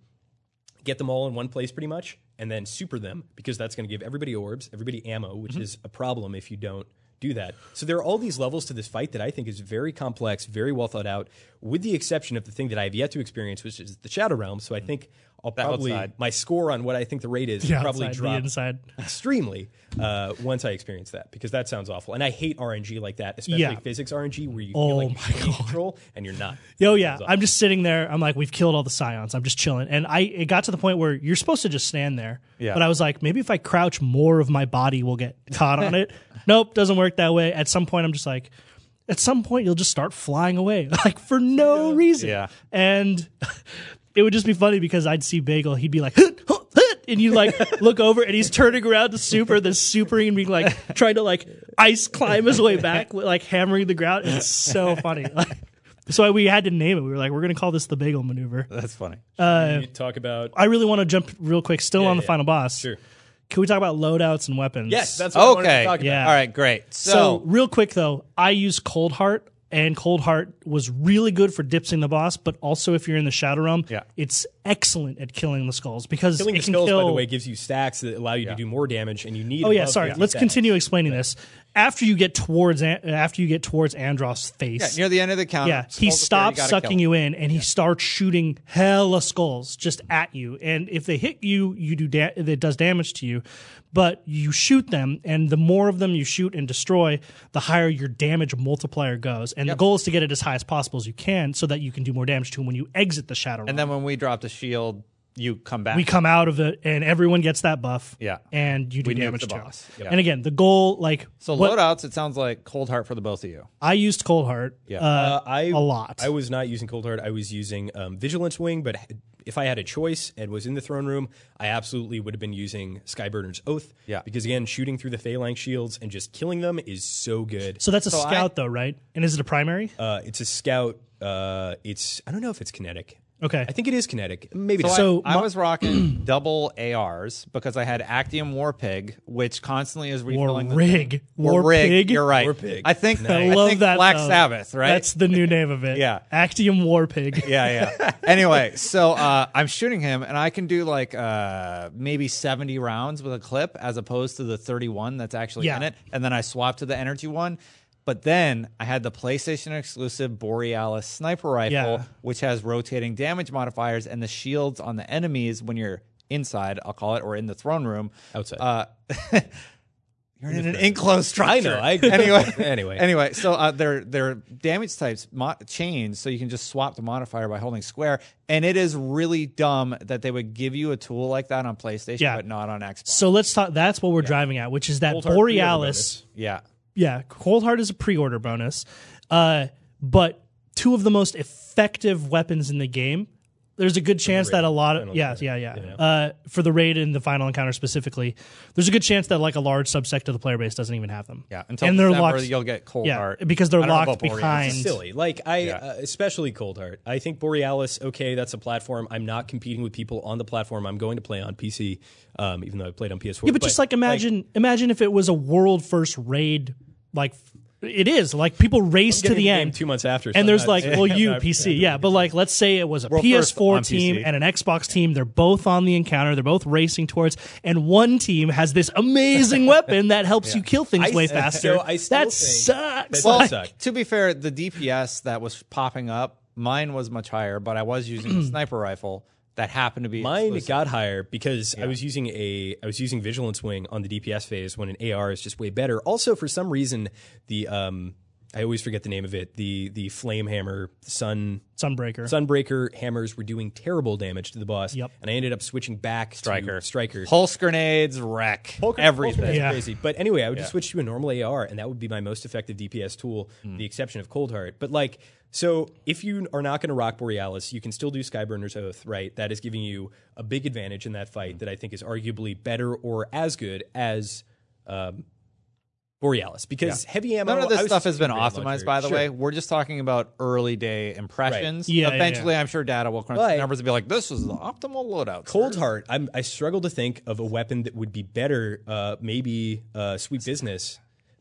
Speaker 2: get them all in one place pretty much and then super them because that's going to give everybody orbs, everybody ammo, which
Speaker 1: Mm-hmm.
Speaker 2: is a problem if you don't do that. So there are all these levels to this fight that I think is very complex, very well thought out, with the exception of the thing that I have yet to experience, which is the Shadow Realm. So I think I'll probably
Speaker 1: outside.
Speaker 2: my score on what I think the rate is
Speaker 3: the
Speaker 2: will probably
Speaker 3: outside, the
Speaker 2: drop
Speaker 3: inside.
Speaker 2: extremely uh, once I experience that because that sounds awful. And I hate RNG like that, especially
Speaker 3: Yeah.
Speaker 2: physics RNG where you
Speaker 3: Oh
Speaker 2: feel like
Speaker 3: my
Speaker 2: you're control and you're not.
Speaker 3: Yo,
Speaker 2: That
Speaker 3: yeah. I'm just sitting there. I'm like, we've killed all the scions. I'm just chilling. And I it got to the point where you're supposed to just stand there.
Speaker 1: Yeah.
Speaker 3: But I was like, maybe if I crouch, more of my body will get caught on it. Nope, doesn't work that way. At some point, I'm just like, at some point, you'll just start flying away, like for no reason.
Speaker 1: Yeah.
Speaker 3: And it would just be funny because I'd see Bagel. He'd be like, and you like look over and he's turning around to super, then supering and being like trying to like ice climb his way back, like hammering the ground. It's so funny. Like, so we had to name it. We were like, we're going to call this the Bagel Maneuver.
Speaker 1: That's funny.
Speaker 2: Uh, you talk about
Speaker 3: I really want to jump real quick, still on the
Speaker 2: yeah.
Speaker 3: final boss.
Speaker 2: Sure.
Speaker 3: Can we talk about loadouts and weapons?
Speaker 2: yes, that's what I wanted
Speaker 1: Okay.
Speaker 2: to talk about.
Speaker 3: Yeah.
Speaker 1: All right. Great.
Speaker 3: So,
Speaker 1: So,
Speaker 3: real quick though, I use Cold Heart, and Cold Heart was really good for dipsing the boss, but also if you're in the Shadow Realm,
Speaker 1: Yeah.
Speaker 3: it's excellent at killing the skulls because
Speaker 2: Killing
Speaker 3: it
Speaker 2: the
Speaker 3: can
Speaker 2: skulls,
Speaker 3: kill.
Speaker 2: by the way, gives you stacks that allow you to do more damage, and you need.
Speaker 3: Oh yeah, sorry. Let's
Speaker 2: stacks.
Speaker 3: continue explaining this. After you get towards An- after you get towards Andros'
Speaker 1: yeah,
Speaker 3: face,
Speaker 1: near the end of the count,
Speaker 3: yeah, he stops sucking you in, and he starts shooting hella skulls just at you. And if they hit you, you do da- it does damage to you. But you shoot them, and the more of them you shoot and destroy, the higher your damage multiplier goes. And the goal is to get it as high as possible as you can, so that you can do more damage to him when you exit the shadow.
Speaker 1: And
Speaker 3: realm.
Speaker 1: then when we drop the shield, you come back.
Speaker 3: we come out of it, and everyone gets that buff.
Speaker 1: Yeah.
Speaker 3: and you do
Speaker 1: We nuke
Speaker 3: damage
Speaker 1: the
Speaker 3: to him.
Speaker 1: boss. Yeah.
Speaker 3: And again, the goal, like
Speaker 1: so
Speaker 3: what-
Speaker 1: loadouts, it sounds like cold heart for the both of you.
Speaker 3: I used Cold Heart.
Speaker 1: Yeah.
Speaker 3: uh,
Speaker 2: Uh, I
Speaker 3: a lot.
Speaker 2: I was not using Cold Heart. I was using um, Vigilance Wing, but if I had a choice and was in the throne room, I absolutely would have been using Skyburner's Oath.
Speaker 1: Yeah.
Speaker 2: Because again, shooting through the phalanx shields and just killing them is so good.
Speaker 3: so that's a
Speaker 1: So I-
Speaker 3: scout, though, right? And is it a primary?
Speaker 2: Uh, it's a scout. Uh, it's I don't know if it's kinetic.
Speaker 3: Okay.
Speaker 2: I think it is kinetic. Maybe
Speaker 1: So,
Speaker 2: not.
Speaker 3: So
Speaker 1: I, I was rocking double ARs because I had Actium War Pig, which constantly is refilling the
Speaker 3: Rig.
Speaker 1: thing.
Speaker 3: War
Speaker 1: Rig.
Speaker 3: Pig.
Speaker 1: You're right.
Speaker 2: War Pig.
Speaker 1: I think
Speaker 3: I
Speaker 1: I
Speaker 3: love
Speaker 1: think
Speaker 3: that.
Speaker 1: Black
Speaker 3: though.
Speaker 1: Sabbath, right?
Speaker 3: That's the new name of it.
Speaker 1: Yeah.
Speaker 3: Actium War Pig.
Speaker 1: yeah, yeah. anyway, so uh, I'm shooting him, and I can do like uh, maybe 70 rounds with a clip, as opposed to the 31 that's actually
Speaker 3: Yeah.
Speaker 1: in it. And then I swap to the energy one. But then I had the PlayStation exclusive Borealis sniper rifle,
Speaker 3: Yeah.
Speaker 1: which has rotating damage modifiers, and the shields on the enemies when you're inside, I'll call it, or in the throne room.
Speaker 2: Outside.
Speaker 1: Uh, You're in an enclosed structure.
Speaker 2: I know. I
Speaker 1: anyway,
Speaker 2: anyway.
Speaker 1: anyway. So uh, they're they're damage types mo- chains, so you can just swap the modifier by holding square. And it is really dumb that they would give you a tool like that on PlayStation,
Speaker 3: Yeah.
Speaker 1: but not on Xbox.
Speaker 3: So let's talk. That's what we're driving at, which is that
Speaker 2: Cold
Speaker 3: Borealis.
Speaker 1: yeah,
Speaker 3: Yeah, Cold Heart is a pre-order bonus, uh, but two of the most effective weapons in the game. There's a good chance that a lot of
Speaker 2: final
Speaker 3: yeah yeah yeah uh, for the raid and the final encounter specifically. There's a good chance that like a large subsect of the player base doesn't even have them.
Speaker 1: yeah. Until
Speaker 3: and they're
Speaker 1: December,
Speaker 3: locked.
Speaker 1: you'll get Cold
Speaker 3: yeah,
Speaker 1: Heart
Speaker 3: because they're locked behind.
Speaker 2: silly. Like I,
Speaker 1: Yeah.
Speaker 2: uh, especially Cold Heart. I think Borealis. Okay, that's a platform. I'm not competing with people on the platform. I'm going to play on PC, um, even though I played on PS4.
Speaker 3: Yeah, but, just like imagine imagine if it was a world first raid like it is. Like people race to
Speaker 2: getting
Speaker 3: the
Speaker 2: the game
Speaker 3: end.
Speaker 2: two months after, so
Speaker 3: and there's
Speaker 2: I'm
Speaker 3: like well you PC yeah but like let's say it was a
Speaker 1: World
Speaker 3: PS4 team
Speaker 1: PC.
Speaker 3: and an Xbox team they're both on the encounter they're both racing towards and one team has this amazing weapon that helps you kill things
Speaker 2: I
Speaker 3: way faster
Speaker 2: so I still
Speaker 3: that
Speaker 2: think
Speaker 3: sucks.
Speaker 1: Well,
Speaker 2: does suck.
Speaker 1: to be fair, the DPS that was popping up, mine was much higher, but I was using a sniper rifle that happened to be
Speaker 2: Mine
Speaker 1: exclusive.
Speaker 2: got higher because I was using a I was using vigilance wing on the DPS phase when an AR is just way better. Also, for some reason, the um I always forget the name of it. The the flame hammer sun
Speaker 3: Sunbreaker
Speaker 2: sunbreaker hammers were doing terrible damage to the boss.
Speaker 3: Yep.
Speaker 2: And I ended up switching back
Speaker 1: Striker.
Speaker 2: to striker.
Speaker 1: pulse grenades, wreck
Speaker 2: Poker-
Speaker 1: everything.
Speaker 2: Poker
Speaker 3: Yeah.
Speaker 2: crazy. But anyway, I would just switch to a normal AR, and that would be my most effective DPS tool, the exception of Cold Heart. But like, so if you are not going to rock Borealis, you can still do Skyburner's Oath, right? That is giving you a big advantage in that fight that I think is arguably better or as good as. Um, Borealis, because heavy ammo.
Speaker 1: None of this stuff has been optimized, by the
Speaker 2: Sure.
Speaker 1: way. We're just talking about early day impressions.
Speaker 3: Yeah, yeah,
Speaker 1: Eventually,
Speaker 3: yeah.
Speaker 1: I'm sure data will crunch
Speaker 2: But-
Speaker 1: the numbers and be like, "This is the optimal loadout."
Speaker 2: Cold
Speaker 1: sir."
Speaker 2: Heart, I'm, I struggle to think of a weapon that would be better. Uh, maybe uh, Sweet Business,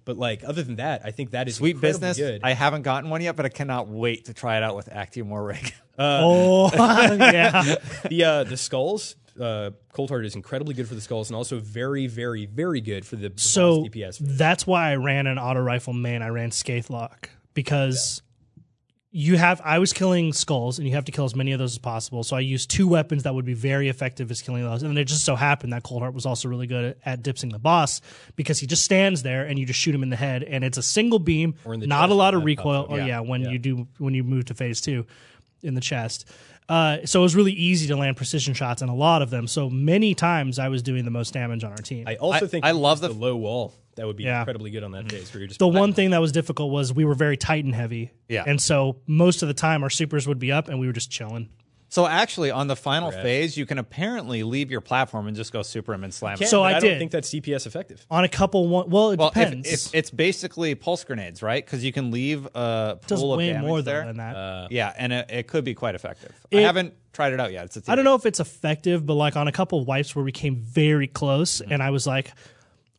Speaker 2: but like other than that, I think that is
Speaker 1: Sweet business.
Speaker 2: Good.
Speaker 1: I haven't gotten one yet, but I cannot wait to try it out with Actium War Rig.
Speaker 3: oh yeah
Speaker 2: the uh, the skulls. Uh, Cold Heart is incredibly good for the skulls, and also very, very, very good for the, the
Speaker 3: so
Speaker 2: boss DPS.
Speaker 3: that's why I ran an auto rifle main. I ran Scathelocke because you have I was killing skulls and you have to kill as many of those as possible. So I used two weapons that would be very effective as killing those. And it just so happened that Cold Heart was also really good at, at dipsing the boss because he just stands there and you just shoot him in the head and it's a single beam, not a lot of recoil. Oh
Speaker 2: up.
Speaker 3: yeah, when you do when you move to phase two in the chest. Uh, so it was really easy to land precision shots and a lot of them. So many times I was doing the most damage on our team.
Speaker 2: I also
Speaker 1: I-
Speaker 2: think
Speaker 1: I love
Speaker 2: use
Speaker 1: the-
Speaker 2: the low wall. That would be
Speaker 3: Yeah.
Speaker 2: incredibly good on that phase where you're just
Speaker 3: the one thing that was difficult was we were very Titan heavy.
Speaker 1: Yeah.
Speaker 3: And so most of the time our supers would be up and we were just chilling.
Speaker 1: So actually, on the final
Speaker 2: Correct.
Speaker 1: phase, you can apparently leave your platform and just go super him and slam him.
Speaker 2: Can,
Speaker 3: So
Speaker 2: but
Speaker 3: I
Speaker 2: I,
Speaker 3: did.
Speaker 2: don't think that's DPS effective.
Speaker 3: On a couple one well it
Speaker 1: Well,
Speaker 3: depends.
Speaker 1: if it's basically pulse grenades, right? Because you can leave a
Speaker 3: it does
Speaker 1: pool of
Speaker 3: way
Speaker 1: damage
Speaker 3: more
Speaker 1: there.
Speaker 3: though than that.
Speaker 1: yeah, and it, it could be quite effective. I haven't tried it out yet. It's a
Speaker 3: I don't know if it's effective, but like on a couple wipes where we came very close
Speaker 1: Mm-hmm.
Speaker 3: and I was like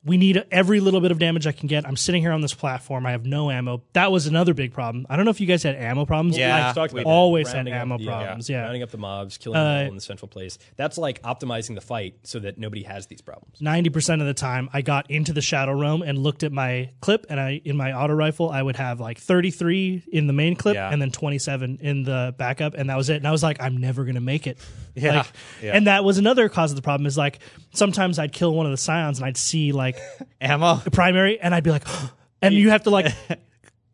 Speaker 3: we need every little bit of damage I can get. I'm sitting here on this platform. I have no ammo. That was another big problem. I don't know if you guys had ammo problems.
Speaker 1: Yeah,
Speaker 3: I
Speaker 2: We've talked about
Speaker 3: always had
Speaker 2: Rounding up
Speaker 3: ammo problems.
Speaker 2: uh,
Speaker 3: Yeah.
Speaker 2: rounding up the mobs, killing them all in the central place. That's like optimizing the fight so that nobody has these problems.
Speaker 3: 90% of the time I got into the shadow realm and looked at my clip and I in my auto rifle I would have like 33 in the main clip
Speaker 1: Yeah.
Speaker 3: and then 27 in the backup and that was it and I was like I'm never going to make it.
Speaker 1: Yeah.
Speaker 3: Like,
Speaker 1: Yeah.
Speaker 3: And that was another cause of the problem is like sometimes I'd kill one of the scions and I'd see like
Speaker 1: ammo.
Speaker 3: the primary and I'd be like and you have to like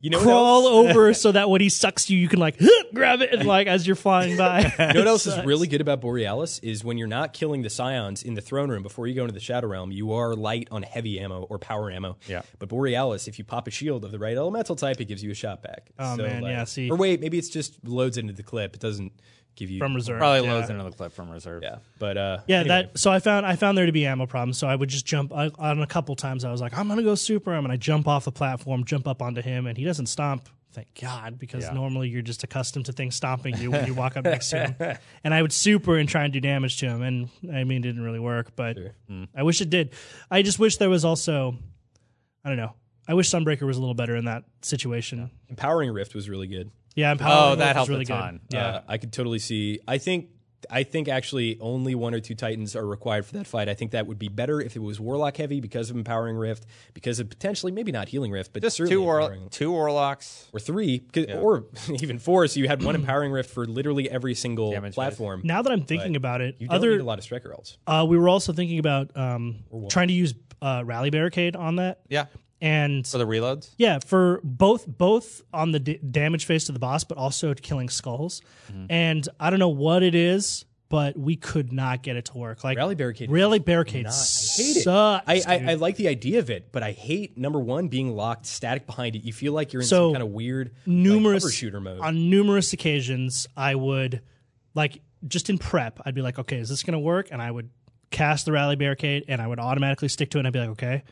Speaker 2: You know
Speaker 3: crawl
Speaker 2: what
Speaker 3: over so that when he sucks you you can like grab it and like as you're flying by.
Speaker 2: You know what else is really good about Borealis is when you're not killing the scions in the throne room before you go into the Shadow Realm, you are light on heavy ammo or power ammo.
Speaker 1: Yeah.
Speaker 2: But Borealis, if you pop a shield of the right elemental type, it gives you a shot back.
Speaker 3: Oh, man, yeah, see.
Speaker 2: Or wait, maybe it's just loads into the clip. It doesn't give you
Speaker 3: From reserve.
Speaker 1: Probably
Speaker 3: yeah.
Speaker 1: loads into the clip from reserve.
Speaker 2: Yeah, but uh,
Speaker 3: Yeah,
Speaker 2: anyway.
Speaker 3: that. So I found I found there to be ammo problems. So I would just jump I, on a couple times. I was like, I'm gonna go super him, and I jump off the platform, jump up onto him, and he doesn't stomp. Thank God, because
Speaker 1: Yeah.
Speaker 3: normally you're just accustomed to things stomping you when you walk up next to him. And I would super and try and do damage to him, and I mean, it didn't really work, but I wish it did. I just wish there was also, I don't know. I wish Sunbreaker was a little better in that situation.
Speaker 2: Empowering Rift was really good.
Speaker 3: Yeah,
Speaker 1: Oh,
Speaker 3: Empowering
Speaker 1: that
Speaker 3: Wolf
Speaker 1: helped
Speaker 3: was really
Speaker 1: a ton.
Speaker 3: good. Yeah,
Speaker 2: Uh, I could totally see. I think I think actually only one or two Titans are required for that fight. I think that would be better if it was Warlock heavy because of Empowering Rift, because of potentially maybe not Healing Rift, but
Speaker 1: Just
Speaker 2: certainly
Speaker 1: two, war-
Speaker 2: Empowering-
Speaker 1: two warlocks.
Speaker 2: or three, 'cause- or even four. So you had one Empowering Rift for literally every single
Speaker 1: Damage
Speaker 2: platform.
Speaker 3: Now that I'm thinking about it,
Speaker 2: You don't
Speaker 3: other
Speaker 2: need a lot of Striker ults.
Speaker 3: uh, we were also thinking about um, trying to use uh, Rally Barricade on that,
Speaker 1: Yeah.
Speaker 3: And
Speaker 1: For the reloads.
Speaker 3: Yeah, for both both on the d- damage phase to the boss, but also killing skulls.
Speaker 2: Mm-hmm.
Speaker 3: And I don't know what it is, but we could not get it to work. Like
Speaker 2: Rally Barricade
Speaker 3: Rally Barricade
Speaker 2: not- I hate it. I, I. I like the idea of it, but I hate number one being locked static behind it. You feel like you're in
Speaker 3: So,
Speaker 2: some kind of weird like,
Speaker 3: numerous
Speaker 2: cover shooter mode.
Speaker 3: on numerous occasions. I would like just in prep. I'd be like, okay, is this going to work? And I would cast the Rally Barricade, and I would automatically stick to it. and I'd be like, okay.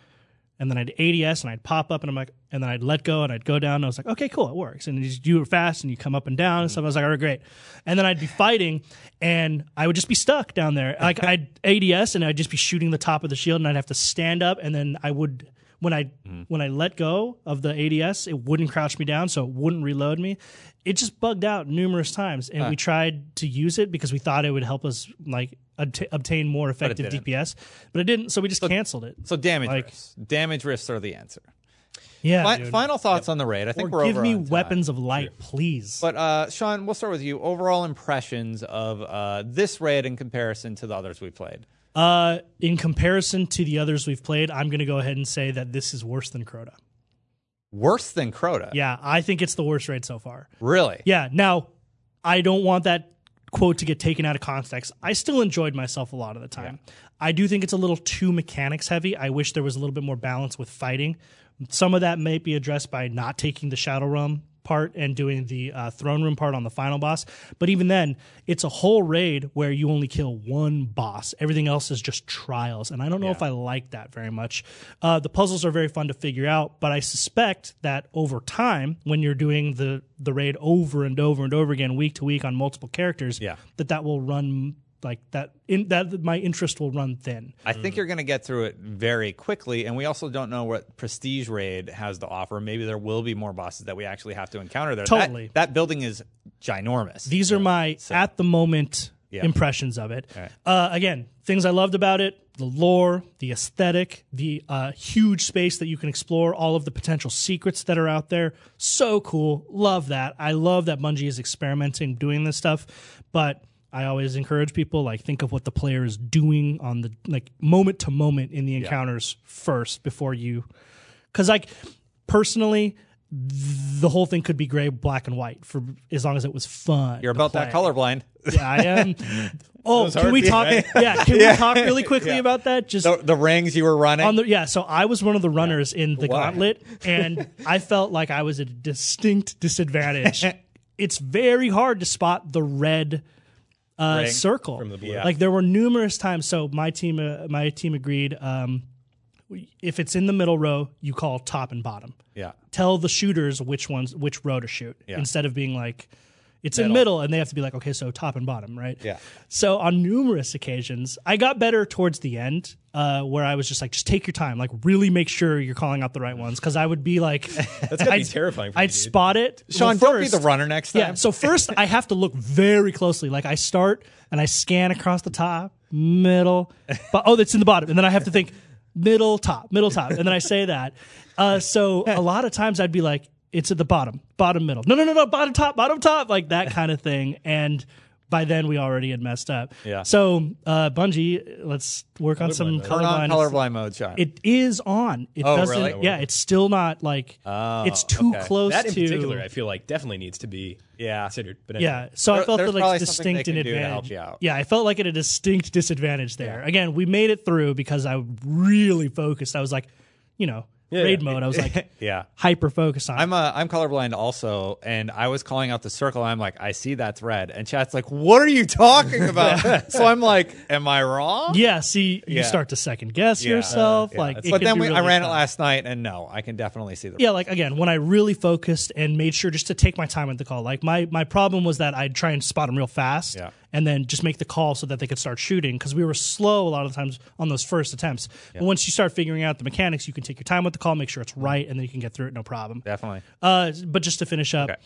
Speaker 3: And then I'd ADS and I'd pop up and I'm like, and then I'd let go and I'd go down and I was like, okay, cool, it works. And you just do it fast and you come up and down and mm-hmm. stuff. I was like, all right, great. And then I'd be fighting and I would just be stuck down there. Like I'd ADS and I'd just be shooting the top of the shield and I'd have to stand up and then I would when I when I let go of the ADS, it wouldn't crouch me down, so it wouldn't reload me. It just bugged out numerous times, and we tried to use it because we thought it would help us like obt- obtain more effective
Speaker 1: didn't.
Speaker 3: DPS, but it didn't. So we just canceled it.
Speaker 1: So damage
Speaker 3: Like-
Speaker 1: rifts. Damage rifts are the answer.
Speaker 3: Yeah,
Speaker 1: Fi- final thoughts on the raid. I think
Speaker 3: or
Speaker 1: we're
Speaker 3: give
Speaker 1: over
Speaker 3: me weapons of light, please.
Speaker 1: But uh, Sean, we'll start with you. Overall impressions of uh, this raid in comparison to the others we played.
Speaker 3: Uh, in comparison to the others we've played, I'm going to go ahead and say that this is worse than Crota.
Speaker 1: Worse than Crota.
Speaker 3: Yeah, I think it's the worst raid so far.
Speaker 1: Really?
Speaker 3: Yeah. Now, I don't want that quote to get taken out of context. I still enjoyed myself a lot of the time. I do think it's a little too mechanics heavy. I wish there was a little bit more balance with fighting. Some of that may be addressed by not taking the Shadow Realm part and doing the uh, throne room part on the final boss. But even then, it's a whole raid where you only kill one boss. Everything else is just trials, and I don't know if I like that very much. Uh, the puzzles are very fun to figure out, but I suspect that over time, when you're doing the the raid over and over and over again, week to week on multiple characters,
Speaker 1: Yeah.
Speaker 3: that that will run like that. In that my interest will run thin.
Speaker 1: I think you're going to get through it very quickly, and we also don't know what Prestige Raid has to offer. Maybe there will be more bosses that we actually have to encounter there. That-
Speaker 3: Totally.
Speaker 1: That, building is ginormous.
Speaker 3: These are my at the moment
Speaker 1: Yeah.
Speaker 3: impressions of it.
Speaker 1: Right.
Speaker 3: Uh, again, things I loved about it: the lore, the aesthetic, the uh, huge space that you can explore, all of the potential secrets that are out there. So cool. Love that. I love that Bungie is experimenting, doing this stuff, but. I always encourage people like think of what the player is doing on the like moment to moment in the encounters first before you because like personally the whole thing could be gray black and white for as long as it was fun
Speaker 1: You're
Speaker 3: to
Speaker 1: about that colorblind.
Speaker 3: yeah i am. Oh can
Speaker 1: hard
Speaker 3: we
Speaker 1: to-
Speaker 3: talk yeah can we talk really quickly about that? Just
Speaker 1: the, the rings you were running.
Speaker 3: on the yeah so i was one of the runners in the
Speaker 1: Why?
Speaker 3: gauntlet and i felt like i was at a distinct disadvantage. It's very hard to spot the red uh, circle
Speaker 2: from the blue.
Speaker 1: Yeah.
Speaker 3: like there were numerous times so my team uh, my team agreed um, if it's in the middle row you call top and bottom
Speaker 1: yeah.
Speaker 3: tell the shooters which ones which row to shoot
Speaker 1: Yeah.
Speaker 3: instead of being like it's in middle and they have to be like okay so top and bottom right
Speaker 1: Yeah.
Speaker 3: so on numerous occasions i got better towards the end uh, where i was just like just take your time like really make sure you're calling out the right ones because i would be like
Speaker 2: That's gotta be
Speaker 3: I'd-
Speaker 2: terrifying for
Speaker 3: i'd
Speaker 2: you, dude.
Speaker 3: spot it
Speaker 1: Sean,
Speaker 3: well,
Speaker 1: don't be the runner next time.
Speaker 3: yeah. So first, I have to look very closely. Like I start and I scan across the top, middle, but oh, that's in the bottom, and then I have to think middle, top, middle, top, and then I say that. Uh, so a lot of times I'd be like, it's at the bottom, bottom, middle. No, no, no, no, bottom, top, bottom, top, like that kind of thing. And by then we already had messed up.
Speaker 1: Yeah.
Speaker 3: So uh, Bungie, let's work on some
Speaker 2: mode.
Speaker 3: Colorblind.
Speaker 1: colorblind mode, Sean.
Speaker 3: It is on. It
Speaker 1: Oh,
Speaker 3: doesn't.
Speaker 1: really?
Speaker 3: Yeah, it's still not like.
Speaker 1: Oh,
Speaker 3: it's too
Speaker 1: okay.
Speaker 3: close
Speaker 2: That in
Speaker 3: to.
Speaker 2: particular, I feel like definitely needs to be
Speaker 1: Yeah.
Speaker 2: considered. But anyway.
Speaker 3: Yeah, so I felt that
Speaker 1: probably
Speaker 3: like distinct
Speaker 1: can
Speaker 3: in advantage.
Speaker 1: help you out.
Speaker 3: Yeah, I felt like at a distinct disadvantage there. Again, we made it through because I really focused. I was like, you know, raid
Speaker 2: yeah.
Speaker 3: mode. I was like
Speaker 1: yeah.
Speaker 3: hyper focused on. it.
Speaker 1: I'm uh, I'm colorblind also, and I was calling out the circle. I'm like, I see that's red, and chat's like, "What are you talking about?" so I'm like, "Am I wrong?"
Speaker 3: yeah, see, you
Speaker 1: Yeah.
Speaker 3: start to second guess
Speaker 1: Yeah.
Speaker 3: yourself.
Speaker 1: Yeah.
Speaker 3: Like,
Speaker 1: but then we, I ran
Speaker 3: fun.
Speaker 1: it last night, and no, I can definitely see the.
Speaker 3: Yeah, like again, when I really focused and made sure just to take my time with the call. Like my my problem was that I'd try and spot them real fast,
Speaker 1: Yeah.
Speaker 3: And then just make the call so that they could start shooting because we were slow a lot of times on those first attempts. But once you start figuring out the mechanics, you can take your time with the call, make sure it's right, and then you can get through it no problem.
Speaker 1: Definitely.
Speaker 3: Uh, but just to finish up,
Speaker 1: Okay.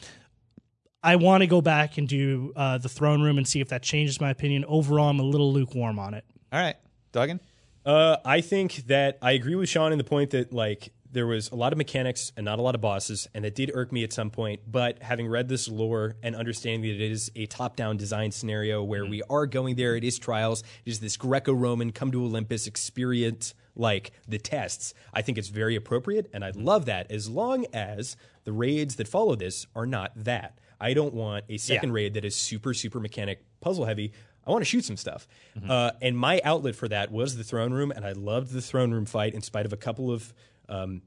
Speaker 3: I want to go back and do uh, the throne room and see if that changes my opinion. Overall, I'm a little lukewarm on it.
Speaker 1: All right, Duggan.
Speaker 2: Uh, I think that I agree with Sean in the point that like there was a lot of mechanics and not a lot of bosses, and that did irk me at some point. But having read this lore and understanding that it is a top-down design scenario where mm-hmm. we are going there, it is trials, it is this Greco-Roman come to Olympus experience like the tests. I think it's very appropriate, and I mm-hmm. love that as long as the raids that follow this are not that. I don't want a second
Speaker 1: Yeah.
Speaker 2: raid that is super super mechanic puzzle heavy. I want to shoot some stuff. Mm-hmm. Uh, and my outlet for that was the throne room, and I loved the throne room fight in spite of a couple of um,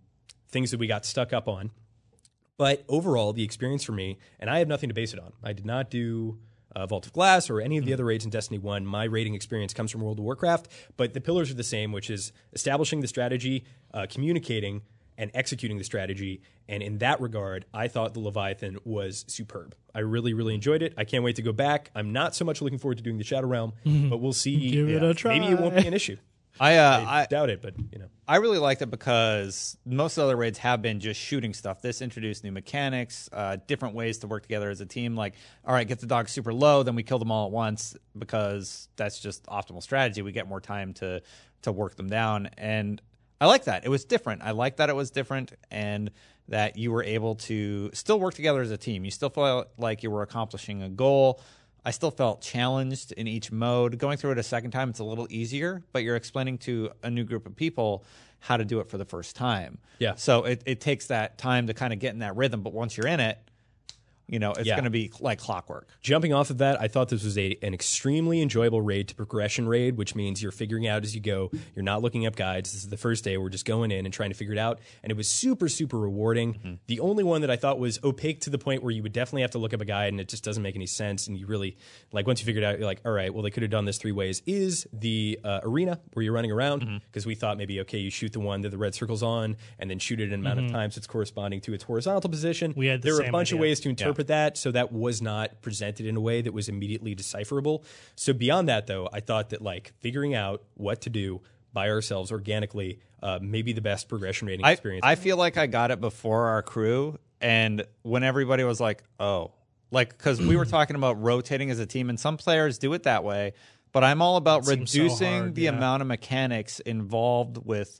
Speaker 2: things that we got stuck up on. But overall, the experience for me, and I have nothing to base it on. I did not do uh, Vault of Glass or any of the other raids in Destiny 1. My raiding experience comes from World of Warcraft, but the pillars are the same, which is establishing the strategy, uh, communicating, and executing the strategy. And in that regard, I thought the Leviathan was superb. I really, really enjoyed it. I can't wait to go back. I'm not so much looking forward to doing the Shadow Realm, but we'll see.
Speaker 3: Give it a try.
Speaker 2: Maybe it won't be an issue.
Speaker 1: I uh,
Speaker 2: I
Speaker 1: I,
Speaker 2: doubt it, but you know.
Speaker 1: I really liked it because most other raids have been just shooting stuff. This introduced new mechanics, uh, different ways to work together as a team. Like, all right, get the dogs super low, then we kill them all at once because that's just optimal strategy. We get more time to to work them down, and I like that. It was different. I like that it was different, and that you were able to still work together as a team. You still felt like you were accomplishing a goal. I still felt challenged in each mode. Going through it a second time, it's a little easier, but you're explaining to a new group of people how to do it for the first time.
Speaker 2: Yeah.
Speaker 1: So it, it takes that time to kind of get in that rhythm, but once you're in it, you know, it's
Speaker 2: Yeah.
Speaker 1: going to be like clockwork.
Speaker 2: Jumping off of that, I thought this was a an extremely enjoyable raid to progression raid, which means you're figuring out as you go. You're not looking up guides. This is the first day. We're just going in and trying to figure it out, and it was super super rewarding. Mm-hmm. The only one that I thought was opaque to the point where you would definitely have to look up a guide, and it just doesn't make any sense. And you really like once you figure it out, you're like, all right, well they could have done this three ways. Is the uh, arena where you're running around mm-hmm. because we thought maybe okay, you shoot the one that the red circle's on, and then shoot it an amount of mm-hmm. times it's corresponding to its horizontal position.
Speaker 3: We had the
Speaker 2: there were a bunch of ways to interpret that, so that was not presented in a way that was immediately decipherable. So beyond that, though, I thought that like figuring out what to do by ourselves organically, uh, may be the best progression rating
Speaker 1: I,
Speaker 2: experience.
Speaker 1: I feel like I got it before our crew, and when everybody was like, "Oh," like because we were talking about rotating as a team, and some players do it that way, but I'm all about
Speaker 3: so
Speaker 1: reducing
Speaker 3: hard,
Speaker 1: the
Speaker 3: yeah.
Speaker 1: amount of mechanics involved with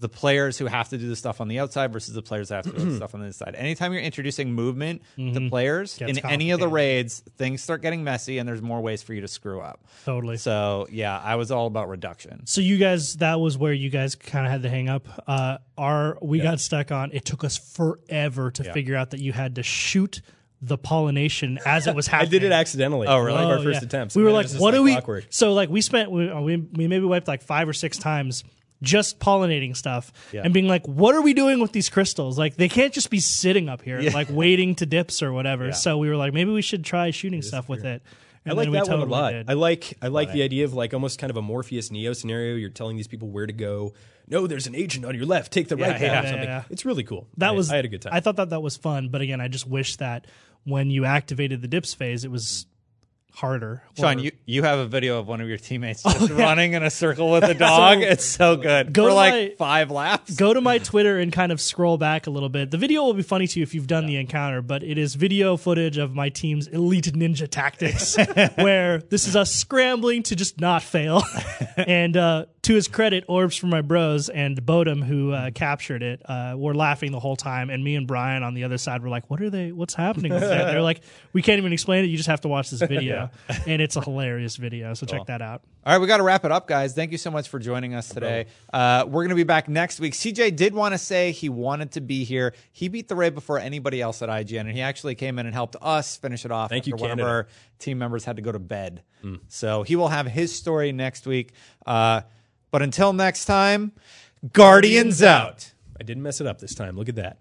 Speaker 1: the players who have to do the stuff on the outside versus the players that have to do the stuff on the inside. Anytime you're introducing movement to players
Speaker 3: Gets
Speaker 1: in any of the raids, things start getting messy, and there's more ways for you to screw up.
Speaker 3: Totally.
Speaker 1: So yeah, I was all about reduction.
Speaker 3: So you guys, that was where you guys kind of had the hang up. Uh, our we got stuck on. It took us forever to figure out that you had to shoot the pollination as it was happening.
Speaker 2: I did it accidentally.
Speaker 1: Oh, really?
Speaker 2: One our
Speaker 3: Oh,
Speaker 2: first
Speaker 3: yeah.
Speaker 2: attempts.
Speaker 3: We were like, "What do we?"
Speaker 2: clockwork.
Speaker 3: So like we spent we, we we maybe wiped like five or six times just pollinating stuff
Speaker 2: Yeah.
Speaker 3: and being like, "What are we doing with these crystals? Like they can't just be sitting up here like waiting to dips or whatever." So we were like, maybe we should try shooting stuff with it.
Speaker 2: I like
Speaker 3: then we
Speaker 2: that one a lot.
Speaker 3: did.
Speaker 2: I like I like the idea of like almost kind of a Morpheus Neo scenario. You're telling these people where to go. No, there's an agent on your left. Take the right path.
Speaker 1: yeah,
Speaker 3: yeah,
Speaker 2: something.
Speaker 3: yeah.
Speaker 2: It's really cool.
Speaker 3: that
Speaker 2: I,
Speaker 3: was
Speaker 2: I had a good time.
Speaker 3: I thought that that was fun, but again, I just wish that when you activated the dips phase, it was harder.
Speaker 1: Sean,
Speaker 3: Or-
Speaker 1: you, you have a video of one of your teammates just running in a circle with a dog. it's so good.
Speaker 3: Go
Speaker 1: For like
Speaker 3: my-
Speaker 1: five laps.
Speaker 3: go to my Twitter and kind of scroll back a little bit. The video will be funny to you if you've done the encounter, but it is video footage of my team's elite ninja tactics, where this is us scrambling to just not fail. and uh, to his credit, Orbs from my bros and Bodum, who uh, captured it, uh, were laughing the whole time. And me and Brian on the other side were like, "What are they? What's happening?" With that? They're like, "We can't even explain it. You just have to watch this video." And it's a hilarious video, so check that out.
Speaker 1: All right, we got to wrap it up, guys. Thank you so much for joining us today. Uh, we're going to be back next week. CJ did want to say he wanted to be here. He beat the raid before anybody else at IGN, and he actually came in and helped us finish it off.
Speaker 2: Thank you,
Speaker 1: one of our team members had to go to bed. So he will have his story next week. Uh, but until next time, Guardians out.
Speaker 2: I didn't mess it up this time. Look at that.